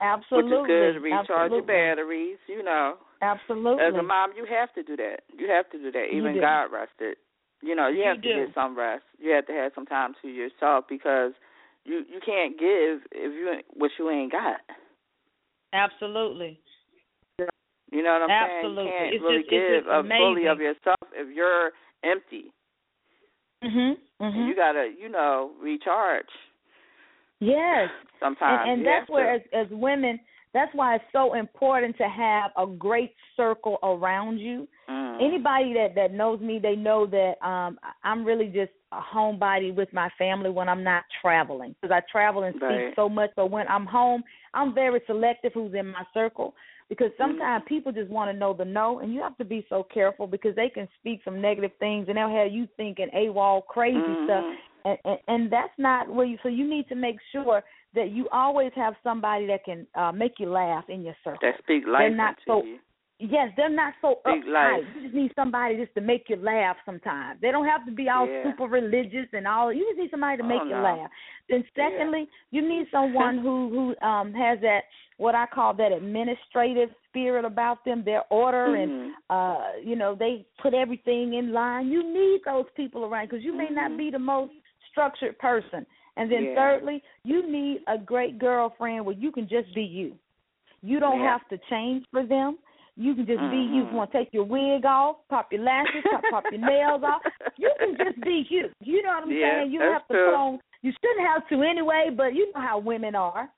S5: absolutely
S3: which is good to recharge
S5: absolutely.
S3: your batteries. You know,
S5: absolutely
S3: as a mom, you have to do that. You have to do that. Even
S5: do.
S3: God rested. You know, you,
S5: You
S3: have to get some rest. You have to have some time to yourself because you you can't give if you what you ain't got.
S5: absolutely
S3: You know what I'm
S5: Absolutely.
S3: saying? You can't
S5: It's
S3: really
S5: just-
S3: give a fully of yourself if you're empty.
S5: mhm
S3: And
S5: mhm
S3: you gotta, you know, recharge
S5: yes
S3: sometimes.
S5: and, and that's
S3: have
S5: where as as women that's why it's so important to have a great circle around you
S3: Mm.
S5: anybody that that knows me they know that um i'm really just a homebody with my family when i'm not traveling because i travel and speak
S3: Right.
S5: so much but when i'm home i'm very selective who's in my circle because sometimes people just want to know the no and you have to be so careful because they can speak some negative things and they'll have you thinking AWOL crazy stuff
S3: Mhm.
S5: And, and and that's not where you so you need to make sure that you always have somebody that can uh make you laugh in your circle
S3: That speak life
S5: not
S3: into
S5: so-
S3: you.
S5: Yes, they're not so
S3: Big
S5: uptight.
S3: life.
S5: You just need somebody just to make you laugh sometimes. They don't have to be all
S3: Yeah.
S5: super religious and all. You just need somebody to make
S3: Oh,
S5: you
S3: no.
S5: laugh. Then secondly, you need someone who who um has that what I call that administrative spirit about them, their order and
S3: Mhm.
S5: uh you know, they put everything in line. You need those people around because you may not
S3: Mhm.
S5: be the most structured person. And then
S3: Yeah.
S5: thirdly, you need a great girlfriend where you can just be you. You don't
S3: Yeah.
S5: have to change for them. You can just be you. If you want to take your wig off, pop your lashes, pop, pop your nails off. You can just be you. You know what I'm
S3: Yeah,
S5: saying? You don't have to
S3: true.
S5: put on. You shouldn't have to anyway, but you know how women are.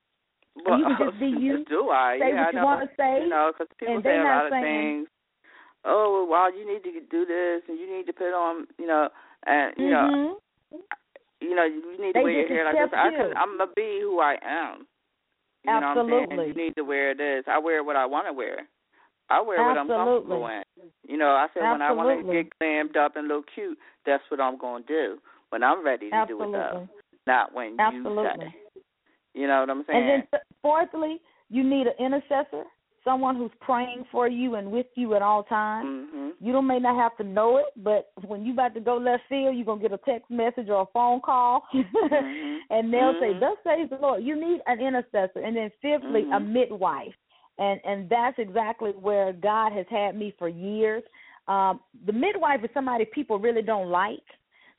S3: Well,
S5: you can just be you,
S3: Do I?
S5: say
S3: yeah,
S5: what you
S3: know.
S5: want to say.
S3: You know, because people
S5: and
S3: say a lot of
S5: saying-
S3: things. Oh, well, you need to do this, and you need to put on, you know, and you know,
S5: Mhm.
S3: You know, you need
S5: They
S3: to wear your hair like this. I can, I'm gonna be who I am. You know what I'm
S5: Absolutely.
S3: saying? You need to wear this. I wear what I want to wear. I wear what I'm comfortable in. You know, I said when I want to get glammed up and look cute, that's what I'm going to do. When I'm ready to do it, though. Not when
S5: Absolutely.
S3: you say. You know what I'm saying?
S5: And then fourthly, you need an intercessor, someone who's praying for you and with you at all times.
S3: Mhm.
S5: You don't may not have to know it, but when you about to go left field, you're gonna get a text message or a phone call,
S3: Mhm.
S5: and they'll say,
S3: Mhm.
S5: "Thus says the Lord." You need an intercessor, and then fifthly, a
S3: Mhm.
S5: midwife, and and that's exactly where God has had me for years. Um, the midwife is somebody people really don't like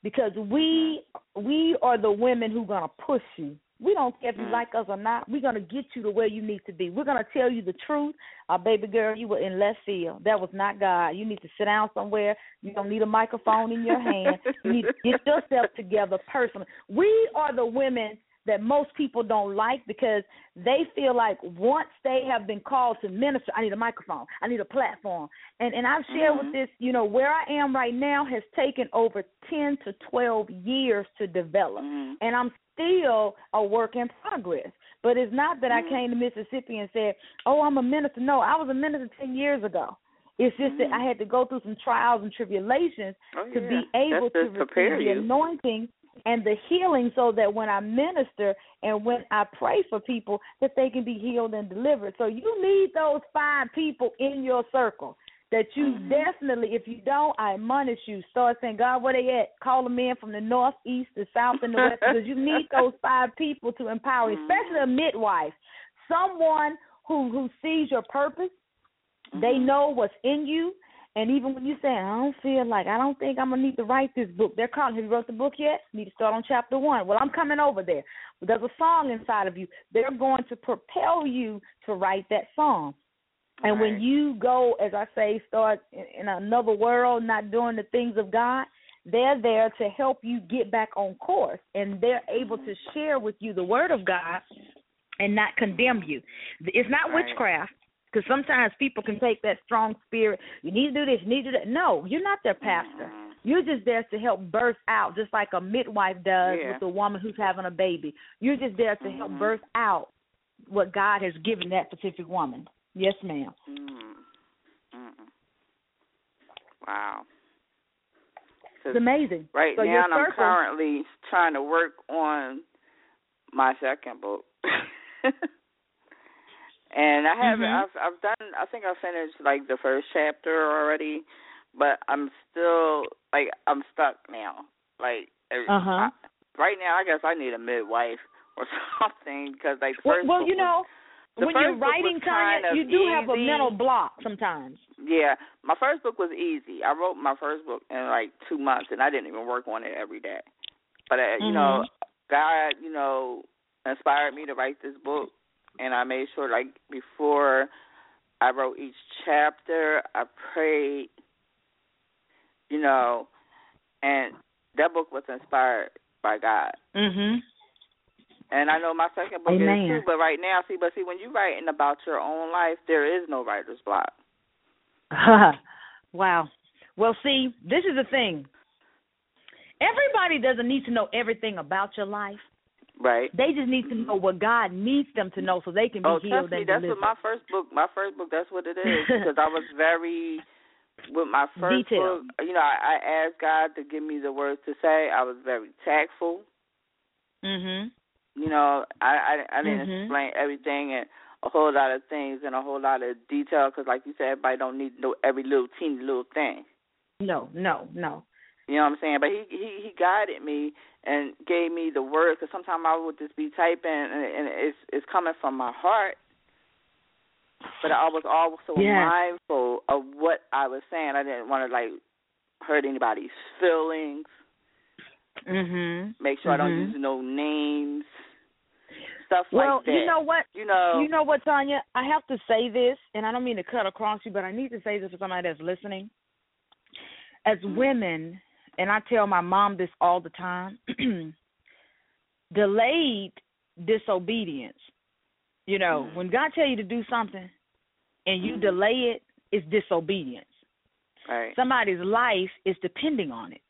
S5: because we we are the women who gonna push you. We don't care if you
S3: Mhm.
S5: like us or not. We're gonna get you to where you need to be. We're gonna tell you the truth. Uh, baby girl, you were in left field. That was not God. You need to sit down somewhere. You don't need a microphone in your hand. You need to get yourself together personally. We are the women that most people don't like because they feel like once they have been called to minister, I need a microphone, I need a platform. And and I've shared with
S3: Mhm.
S5: this, you know, where I am right now has taken over ten to twelve years to develop.
S3: Mhm.
S5: And I'm still a work in progress. But it's not that I
S3: Mhm.
S5: came to Mississippi and said, Oh, I'm a minister. No, I was a minister ten years ago. It's just that
S3: Mhm.
S5: I had to go through some trials and tribulations
S3: Oh,
S5: to
S3: yeah.
S5: be able
S3: That's
S5: to receive the anointing and the healing so that when I minister and when I pray for people that they can be healed and delivered. So you need those five people in your circle that you
S3: Mhm.
S5: definitely if you don't, I admonish you, start saying, God, where they at? Call them in from the north, east, the south and the west because you need those five people to empower, you, especially a midwife. Someone who who sees your purpose they
S3: Mhm.
S5: know what's in you. And even when you say, I don't feel like, I don't think I'm going to need to write this book, they're calling, have you wrote the book yet? You need to start on chapter one. Well, I'm coming over there. There's a song inside of you. They're going to propel you to write that song. And when you go, as I say, start in, another world, not doing the things of God, they're there to help you get back on course. And they're able to share with you the word of God and not condemn you. It's not
S3: Right.
S5: witchcraft. Because sometimes people can take that strong spirit. You need to do this. You need to do that. No, you're not their pastor.
S3: Mhm.
S5: You're just there to help birth out, just like a midwife does
S3: Yeah.
S5: with a woman who's having a baby. You're just there to help
S3: Mhm.
S5: birth out what God has given that specific woman. Yes, ma'am.
S3: Mm. Mm. Wow. 'Cause
S5: It's amazing.
S3: Right
S5: so
S3: now, I'm currently trying to work on my second book, and I haven't.
S5: Mhm.
S3: I've I've done. I think I finished like the first chapter already, but I'm still like I'm stuck now. Like
S5: Uh-huh.
S3: I, right now, I guess I need a midwife or something because like
S5: well,
S3: first
S5: well you
S3: was-
S5: know,
S3: the
S5: when you're writing,
S3: kind
S5: Tonya,
S3: of
S5: you do have a mental block sometimes.
S3: Yeah, my first book was easy. I wrote my first book in like two months, and I didn't even work on it every day. But uh, you know, God, you know, inspired me to write this book, and I made sure, like before I wrote each chapter, I prayed, you know, and that book was inspired by God.
S5: Mhm.
S3: And I know my second book
S5: Amen.
S3: is too, but right now, see, but see, when you're writing about your own life, there is no writer's block.
S5: wow. Well, see, this is the thing. Everybody doesn't need to know everything about your life.
S3: Right.
S5: They just need to know what God needs them to know so they can be
S3: Oh,
S5: healed
S3: trust me, that's
S5: delivered.
S3: what my first book. My first book, that's what it is. Because I was very with my first
S5: Detailed.
S3: book. You know, I, I asked God to give me the words to say. I was very tactful.
S5: mhm.
S3: You know, I I, I didn't
S5: Mhm.
S3: explain everything and a whole lot of things and a whole lot of detail. Because, like you said, everybody don't need to know every little teeny little thing.
S5: No, no, no.
S3: You know what I'm saying? But he he he guided me and gave me the words. Because sometimes I would just be typing and, and it's it's coming from my heart. But I was also
S5: Yes.
S3: mindful of what I was saying. I didn't want to like hurt anybody's feelings.
S5: Mhm.
S3: Make sure I don't
S5: Mhm.
S3: use no names. Stuff
S5: Well,
S3: like that.
S5: you know what?
S3: You know.
S5: You know what, Tonya? I have to say this, and I don't mean to cut across you, but I need to say this for somebody that's listening. As
S3: Mhm.
S5: women, and I tell my mom this all the time, delayed disobedience. You know,
S3: Mhm.
S5: when God tell you to do something and you
S3: Mhm.
S5: delay it, it's disobedience.
S3: right.
S5: Somebody's life is depending on it.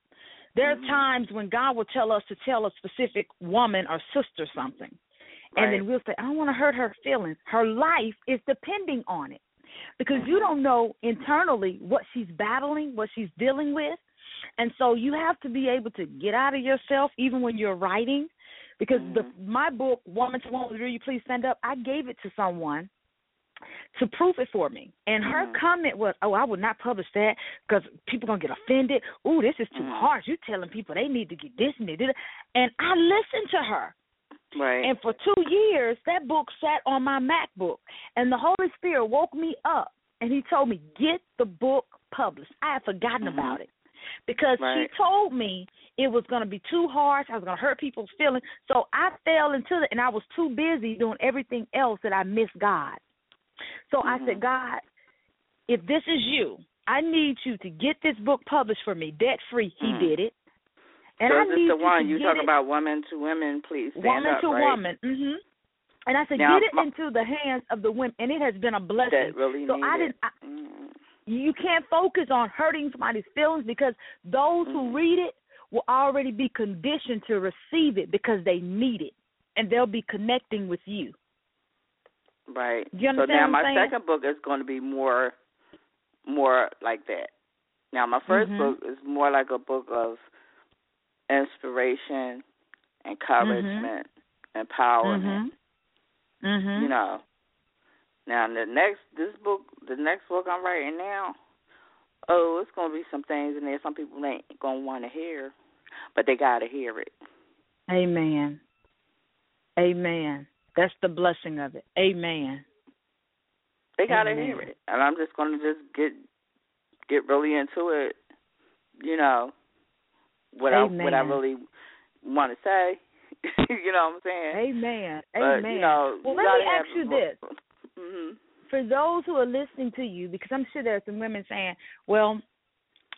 S5: There are
S3: Mhm.
S5: times when God will tell us to tell a specific woman or sister something. And
S3: Right.
S5: then we'll say, I don't want to hurt her feelings. Her life is depending on it. Because you
S3: Mhm.
S5: don't know internally what she's battling, what she's dealing with. And so you have to be able to get out of yourself even when you're writing. Because the
S3: Mhm.
S5: my book, Woman to Woman, Will You Please Stand Up, I gave it to someone to proof it for me. And her
S3: Mhm.
S5: comment was, "Oh, I would not publish that because people gonna get offended. Ooh, this is too
S3: Mhm.
S5: harsh. You telling people they need to get this and they did." And I listened to her.
S3: Right.
S5: And for two years, that book sat on my MacBook. And the Holy Spirit woke me up and He told me, get the book published. I had forgotten
S3: Mhm.
S5: about it because
S3: Right.
S5: she told me it was going to be too harsh. I was going to hurt people's feelings. So I fell into it, and I was too busy doing everything else that I missed God. So I
S3: Mhm.
S5: said, God, if this is you, I need you to get this book published for me, debt free. He
S3: Mhm.
S5: did it. And
S3: so
S5: I need
S3: the one you talk
S5: it
S3: about woman to women, please stand
S5: woman
S3: up,
S5: to
S3: right?
S5: woman. Mhm. And I said,
S3: Now,
S5: get it
S3: my-
S5: into the hands of the women, and it has been a blessing.
S3: That really
S5: so I didn't. I,
S3: Mm.
S5: you can't focus on hurting somebody's feelings because those who
S3: Mhm.
S5: read it will already be conditioned to receive it because they need it, and they'll be connecting with you.
S3: Right.
S5: You
S3: so now my second book is going to be more, more like that. Now my 1st
S5: Mhm.
S3: book is more like a book of inspiration, encouragement, empowerment.
S5: Mhm. Mhm.
S3: You know. Now the next this book, the next book I'm writing now, oh, it's going to be some things in there some people ain't going to want to hear, but they got to hear it.
S5: Amen. Amen. That's the blessing of it. Amen.
S3: They got to
S5: Amen.
S3: hear it, and I'm just going to just get get really into it. You know, what I what I really want to say. you know what I'm saying?
S5: Amen.
S3: But,
S5: Amen.
S3: you know,
S5: well, let me ask you this.
S3: Mhm.
S5: for those who are listening to you, because I'm sure there are some women saying, "Well,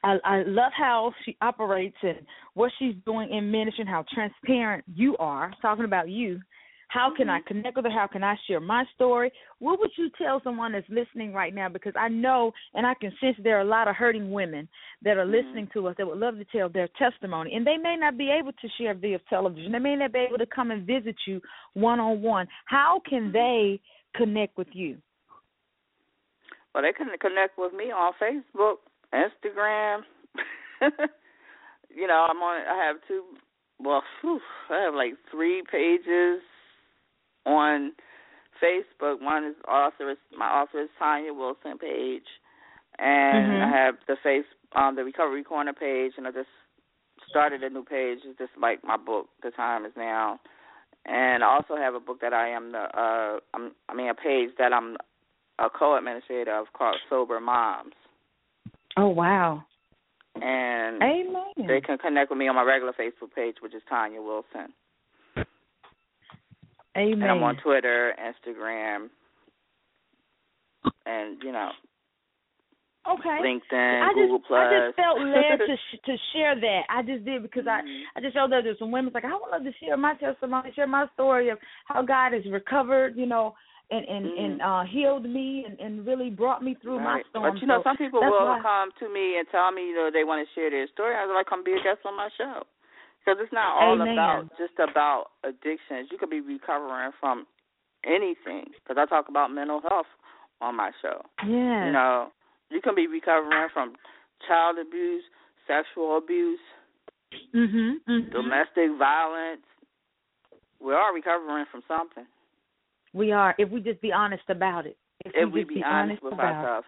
S5: I, I love how she operates and what she's doing in ministry, and how transparent you are." Talking about you, how can I
S3: Mhm.
S5: connect with her? How can I share my story? What would you tell someone that's listening right now? Because I know and I can sense there are a lot of hurting women that are
S3: Mhm.
S5: listening to us that would love to tell their testimony, and they may not be able to share via television. They may not be able to come and visit you one on one. How can
S3: Mm-hmm.
S5: they connect with you?
S3: Well, they can connect with me on Facebook, Instagram. you know, I'm on. I have two. Well, whew, I have like three pages on Facebook. One is author is my author is Tonya Wilson page, and
S5: Mhm.
S3: I have the face um the Recovery Corner page, and I just started a new page. It's just like my book. The time is now. And I also have a book that I am the uh I'm, I mean a page that I'm a co-administrator of called Sober Moms,
S5: Oh wow.
S3: and
S5: Amen.
S3: they can connect with me on my regular Facebook page, which is Tonya Wilson,
S5: Amen.
S3: and I'm on Twitter, Instagram, and you know
S5: okay.
S3: LinkedIn,
S5: I
S3: Google
S5: just
S3: Plus.
S5: I just felt led to sh- to share that. I just did because I
S3: Mhm.
S5: I just felt that there's some women like I would love to share my testimony, share my story of how God has recovered, you know, and and
S3: Mhm.
S5: and uh healed me and and really brought me through my storm.
S3: But you know,
S5: So
S3: some people will
S5: why-
S3: come to me and tell me, you know, they want to share their story. I was like, come be a guest on my show. Because it's not all
S5: Amen.
S3: about just about addictions. You could be recovering from anything. Because I talk about mental health on my show.
S5: yeah.
S3: You know, you can be recovering from child abuse, sexual abuse,
S5: Mhm. mhm.
S3: domestic violence. We are recovering from something
S5: We are if we just be honest about it. If,
S3: if we
S5: just
S3: be,
S5: be
S3: honest with
S5: about it.
S3: ourselves.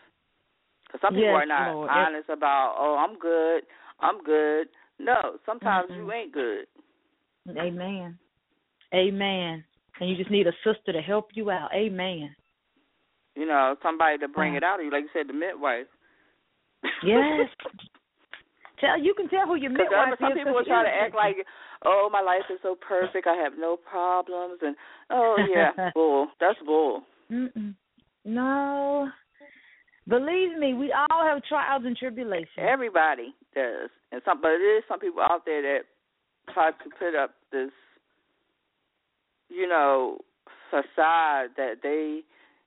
S3: Because some people
S5: Yes,
S3: are not
S5: Lord.
S3: honest about, oh, I'm good, I'm good. No, sometimes
S5: Mhm.
S3: you ain't good.
S5: Amen. Amen. And you just need a sister to help you out. Amen.
S3: You know, somebody to bring
S5: Yeah.
S3: it out of you, like you said, the midwife.
S5: Yes. Tell you can tell who your
S3: Because
S5: midwife
S3: some
S5: is.
S3: people
S5: 'cause
S3: will try to act like, oh, my life is so perfect, I have no problems, and oh yeah, bull. That's bull.
S5: Mm-mm. No. Believe me, we all have trials and tribulations.
S3: Everybody does, and some, but there is some people out there that try to put up this, you know, facade that they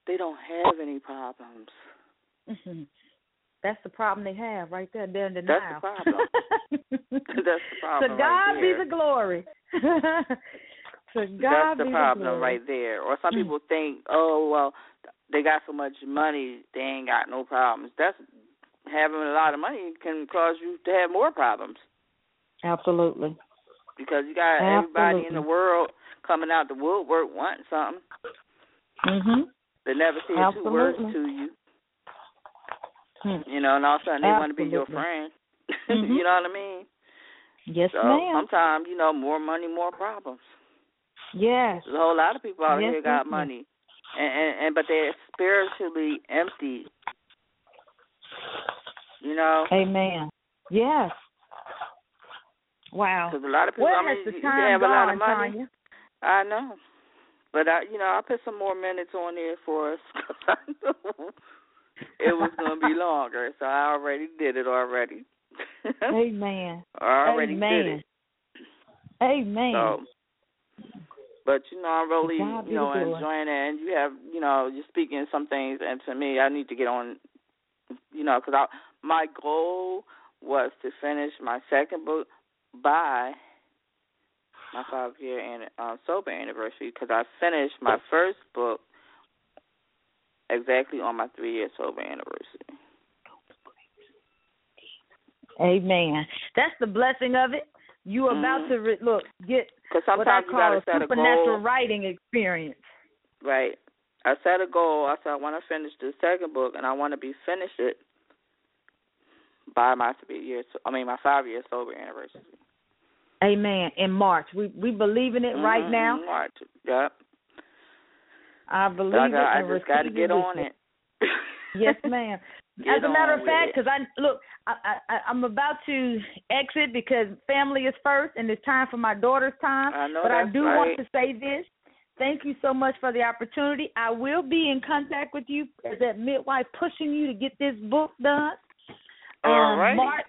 S3: they don't have any problems.
S5: hmm That's the problem they have right there. They're in
S3: That's the problem. That's the problem
S5: To God
S3: right
S5: be the glory. to God
S3: That's the
S5: be
S3: problem
S5: the glory.
S3: right there. Or some
S5: Mm.
S3: people think, oh well, they got so much money, they ain't got no problems. That's having a lot of money can cause you to have more problems
S5: Absolutely.
S3: because you got everybody in the world coming out the woodwork wanting something.
S5: Mhm.
S3: They never say two words to you.
S5: Hmm.
S3: You know, and all of a sudden they want to be your
S5: Absolutely.
S3: friend.
S5: Mhm.
S3: you know what I mean?
S5: Yes,
S3: So
S5: ma'am.
S3: sometimes, you know, more money, more problems.
S5: Yes.
S3: There's a whole lot of people out
S5: Yes,
S3: here got
S5: yes.
S3: money, and, and and but they're spiritually empty. You know,
S5: Amen. Yes. Wow.
S3: because a lot of people.
S5: Where
S3: I mean,
S5: the
S3: you
S5: time
S3: have a lot
S5: gone,
S3: of money.
S5: Tonya?
S3: I know, but I, you know, I put some more minutes on there for us 'cause I knew it was going to be longer, so I already did it already.
S5: Amen.
S3: I already did
S5: Amen.
S3: it.
S5: Amen.
S3: So, but you know, I'm really,
S5: God
S3: you know, enjoying it. And you have, you know, you're speaking some things, and to me, I need to get on, you know, because I my goal was to finish my second book by my five year and uh, sober anniversary because I finished my first book exactly on my three year sober anniversary.
S5: Amen. That's the blessing of it. You about
S3: Mhm.
S5: to re- look get what I call a
S3: set a
S5: supernatural
S3: goal.
S5: writing experience.
S3: Right. I set a goal. I said I want to finish the second book, and I want to be finished it by my three years. I mean, my five year sober anniversary.
S5: Amen. In March, we we believe in it right
S3: Mhm,
S5: now.
S3: March. Yep.
S5: I believe
S3: But I,
S5: it
S3: got, I just got to get on it.
S5: Yes, ma'am. As a matter of fact, because I look, I, I I'm about to exit because family is first, and it's time for my daughter's time.
S3: I know
S5: but I do
S3: right.
S5: want to say this. Thank you so much for the opportunity. I will be in contact with you as that midwife pushing you to get this book done.
S3: All
S5: um. March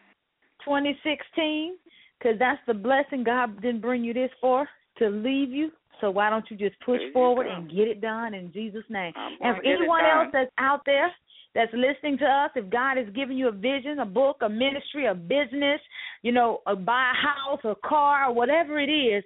S5: 2016, because that's the blessing God didn't bring you this for to leave you. So why don't you just push
S3: There
S5: forward and get it done in Jesus' name? And for anyone else that's out there that's listening to us, if God has given you a vision, a book, a ministry, a business, you know, a buy a house, a car, or whatever it is,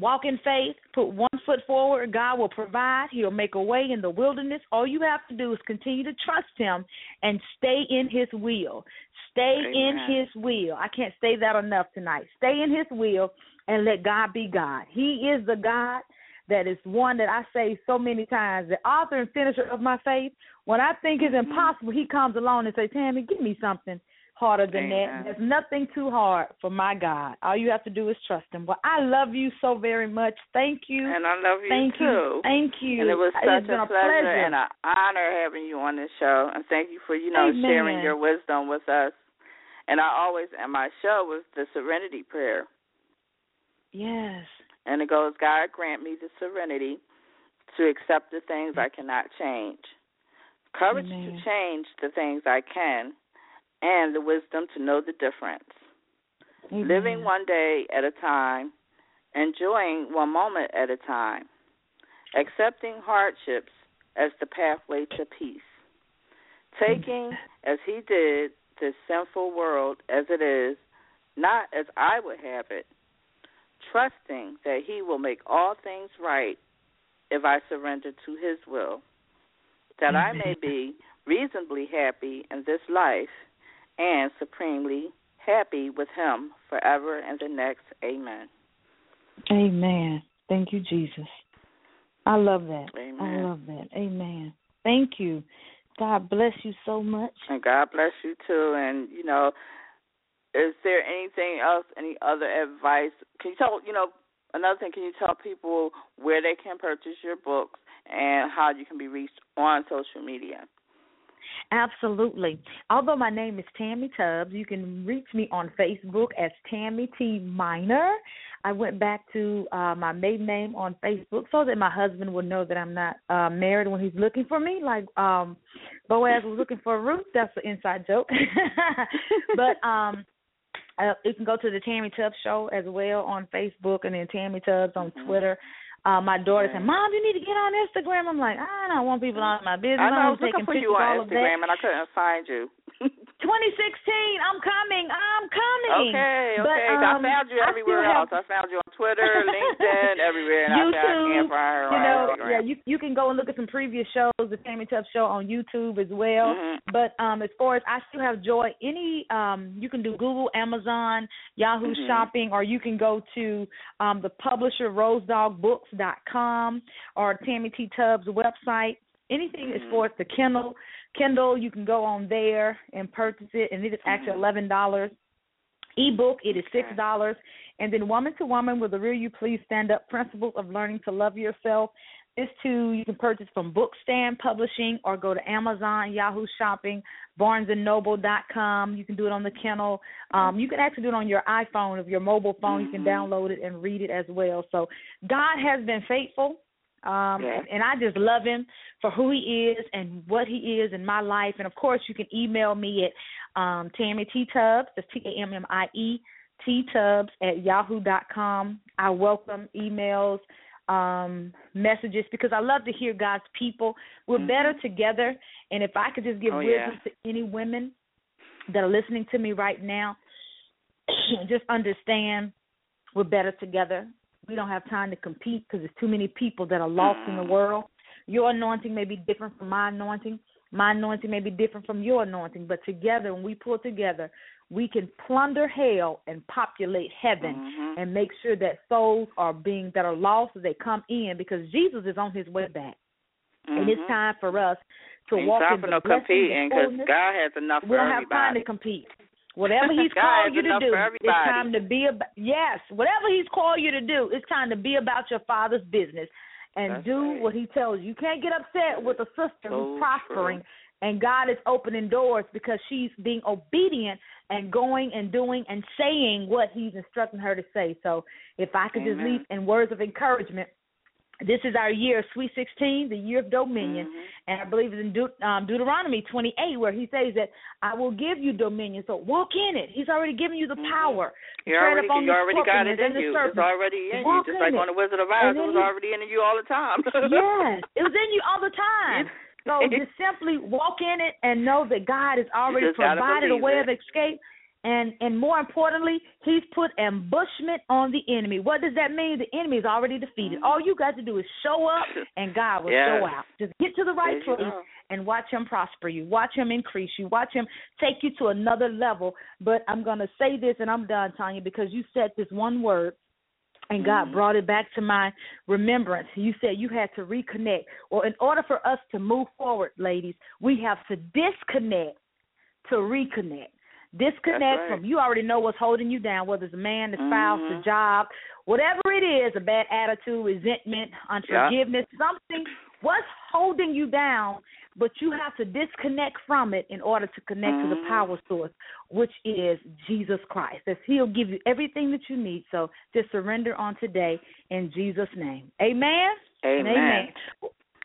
S5: walk in faith, put one foot forward, God will provide. He'll make a way in the wilderness. All you have to do is continue to trust him and stay in his will. Stay in his will. I can't say that enough tonight. Stay in his will and let God be God. He is the God that is one that I say so many times, the author and finisher of my faith. When I think it's
S3: Mhm.
S5: impossible, he comes along and says, Tammie, give me something harder than
S3: Amen.
S5: that. There's nothing too hard for my God. All you have to do is trust him. Well, I love you so very much. Thank you.
S3: And I love you
S5: Thank
S3: too.
S5: you. Thank you.
S3: And it was such a
S5: a
S3: pleasure,
S5: pleasure.
S3: and an honor having you on this show. And thank you for, you know,
S5: Amen.
S3: sharing your wisdom with us. And I always, and my show was the Serenity Prayer.
S5: Yes.
S3: And it goes, God grant me the serenity to accept the things I cannot change, courage
S5: Amen.
S3: to change the things I can, and the wisdom to know the difference.
S5: Amen.
S3: Living one day at a time, enjoying one moment at a time, accepting hardships as the pathway to peace, taking, as he did, this sinful world as it is, not as I would have it, trusting that he will make all things right if I surrender to his will, that I may be reasonably happy in this life and supremely happy with him forever and the next. Amen.
S5: Amen. Thank you, Jesus. I love that.
S3: Amen.
S5: I love that. Amen. Thank you. God bless you so much.
S3: And God bless you too. And you know, is there anything else? Any other advice? Can you tell? You know, another thing. Can you tell people where they can purchase your books and how you can be reached on social media?
S5: Absolutely. Although my name is Tammie Tubbs, you can reach me on Facebook as Tammie T Minor. I went back to uh, my maiden name on Facebook so that my husband would know that I'm not uh, married when he's looking for me, like um, Boaz was looking for Ruth. That's an inside joke. but um, uh, you can go to the Tammie Tubbs Show as well on Facebook, and then Tammie Tubbs on
S3: Mhm.
S5: Twitter. Uh, my daughter said, "Mom, you need to get on Instagram." I'm like, "I don't want people on my business.
S3: I know I
S5: I'm
S3: was looking for you on. Instagram and I couldn't find you.
S5: 2016. I'm coming. I'm coming.
S3: Okay,
S5: But,
S3: okay.
S5: um,
S3: I found you everywhere
S5: still
S3: else.
S5: have-
S3: I found you on Twitter, LinkedIn, everywhere, and I found,
S5: YouTube,
S3: find her
S5: you know,
S3: Instagram.
S5: yeah, you you can go and look at some previous shows, the Tammie Tubbs show on YouTube as well.
S3: Mhm.
S5: But um as far as I still have joy, any um you can do Google, Amazon, Yahoo
S3: Mhm.
S5: Shopping, or you can go to um the publisher rosedogbooks.com or Tammie T Tubbs website. anything as
S3: Mhm.
S5: far as the Kindle, Kindle, you can go on there and purchase it, and it is actually
S3: Mhm.
S5: eleven dollars. Ebook, it is six dollars, and then Woman to Woman with the Real You Please Stand Up Principles of Learning to Love Yourself. This too you can purchase from Bookstand Publishing or go to Amazon, Yahoo Shopping, BarnesandNoble.com. You can do it on the Kindle. Um, you can actually do it on your iPhone, of your mobile phone. You can
S3: Mhm.
S5: download it and read it as well. So God has been faithful. Um,
S3: Yeah.
S5: and, and I just love him for who he is and what he is in my life. And of course, you can email me at um, Tammie T Tubbs, that's T A M M I E T Tubbs at yahoo dot com. I welcome emails, um, messages because I love to hear God's people. We're
S3: Mhm.
S5: better together. And if I could just give
S3: Oh, yeah.
S5: wisdom to any women that are listening to me right now, just understand we're better together. We don't have time to compete because there's too many people that are lost in the
S3: Mhm.
S5: world. Your anointing may be different from my anointing. My anointing may be different from your anointing, but together, when we pull together, we can plunder hell and populate heaven
S3: Mhm.
S5: and make sure that souls are being that are lost as they come in because Jesus is on his way back. And it's
S3: Mhm.
S5: time for us to
S3: Ain't
S5: walk in the
S3: no competing because. God has enough
S5: We
S3: for
S5: don't have time
S3: everybody.
S5: to compete. Whatever He's called you to do, it's time to be about. Yes, whatever He's called you to do, it's time to be about your Father's business and
S3: That's
S5: do
S3: right.
S5: what He tells you. You can't get upset with a sister
S3: So
S5: who's prospering,
S3: true.
S5: and God is opening doors because she's being obedient and going and doing and saying what He's instructing her to say. So, if I could just leave in words of encouragement. This is our year, Sweet 16, the year of dominion.
S3: Mhm.
S5: And I believe it's in Deut- um, Deuteronomy 28 where he says that I will give you dominion. So walk in it. He's already given you the
S3: Mhm.
S5: power.
S3: You
S5: Tread
S3: already, you already got it in you. It's already in
S5: Walk
S3: you, just
S5: in
S3: like
S5: it.
S3: on the Wizard of Oz. It was
S5: you-
S3: already in you all the time.
S5: yes, it was in you all the time. So just simply walk in it and know that God has already provided a way
S3: it.
S5: of escape. And and more importantly, He's put ambushment on the enemy. What does that mean? The enemy is already defeated. All you got to do is show up, and God will
S3: Yes.
S5: show out. Just get to the right place
S3: go.
S5: and watch him prosper you. Watch him increase you. Watch him take you to another level. But I'm going to say this and I'm done, Tonya, because you said this one word and God
S3: Mhm.
S5: brought it back to my remembrance. You said you had to reconnect. Well, in order for us to move forward, ladies, we have to disconnect to reconnect. Disconnect
S3: right.
S5: from you already know what's holding you down, whether it's a man, the spouse, the
S3: Mhm.
S5: job, whatever it is, a bad attitude, resentment, unforgiveness, something what's holding you down, but you have to disconnect from it in order to connect to the
S3: Mhm.
S5: power source, which is Jesus Christ. As He'll give you everything that you need. So just surrender on today in Jesus' name. Amen.
S3: Amen.
S5: amen.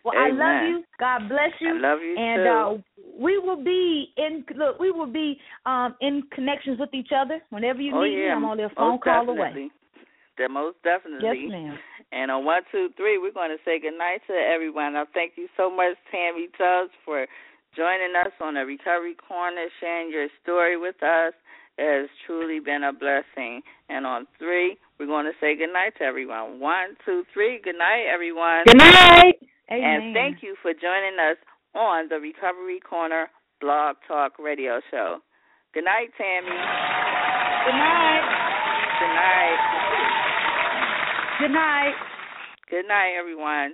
S5: Well, I love you. God bless you.
S3: I love you
S5: and
S3: too.
S5: uh we will be in look, we will be um in connections with each other. Whenever you
S3: oh
S5: need
S3: yeah,
S5: me, I'm only a phone
S3: most
S5: call
S3: definitely.
S5: away.
S3: That most definitely.
S5: Yes, ma'am.
S3: And on one, two, three, we're going to say good night to everyone. I thank you so much, Tammie Tubbs, for joining us on the Recovery Corner, sharing your story with us. It has truly been a blessing. And on three, we're going to say good night to everyone. One, two, three. Good night, everyone.
S5: Good night. Amen.
S3: And thank you for joining us on the Recovery Corner Blog Talk Radio Show. Good night, Tammie.
S5: Good night.
S3: Good night.
S5: Good night.
S3: Good night, everyone.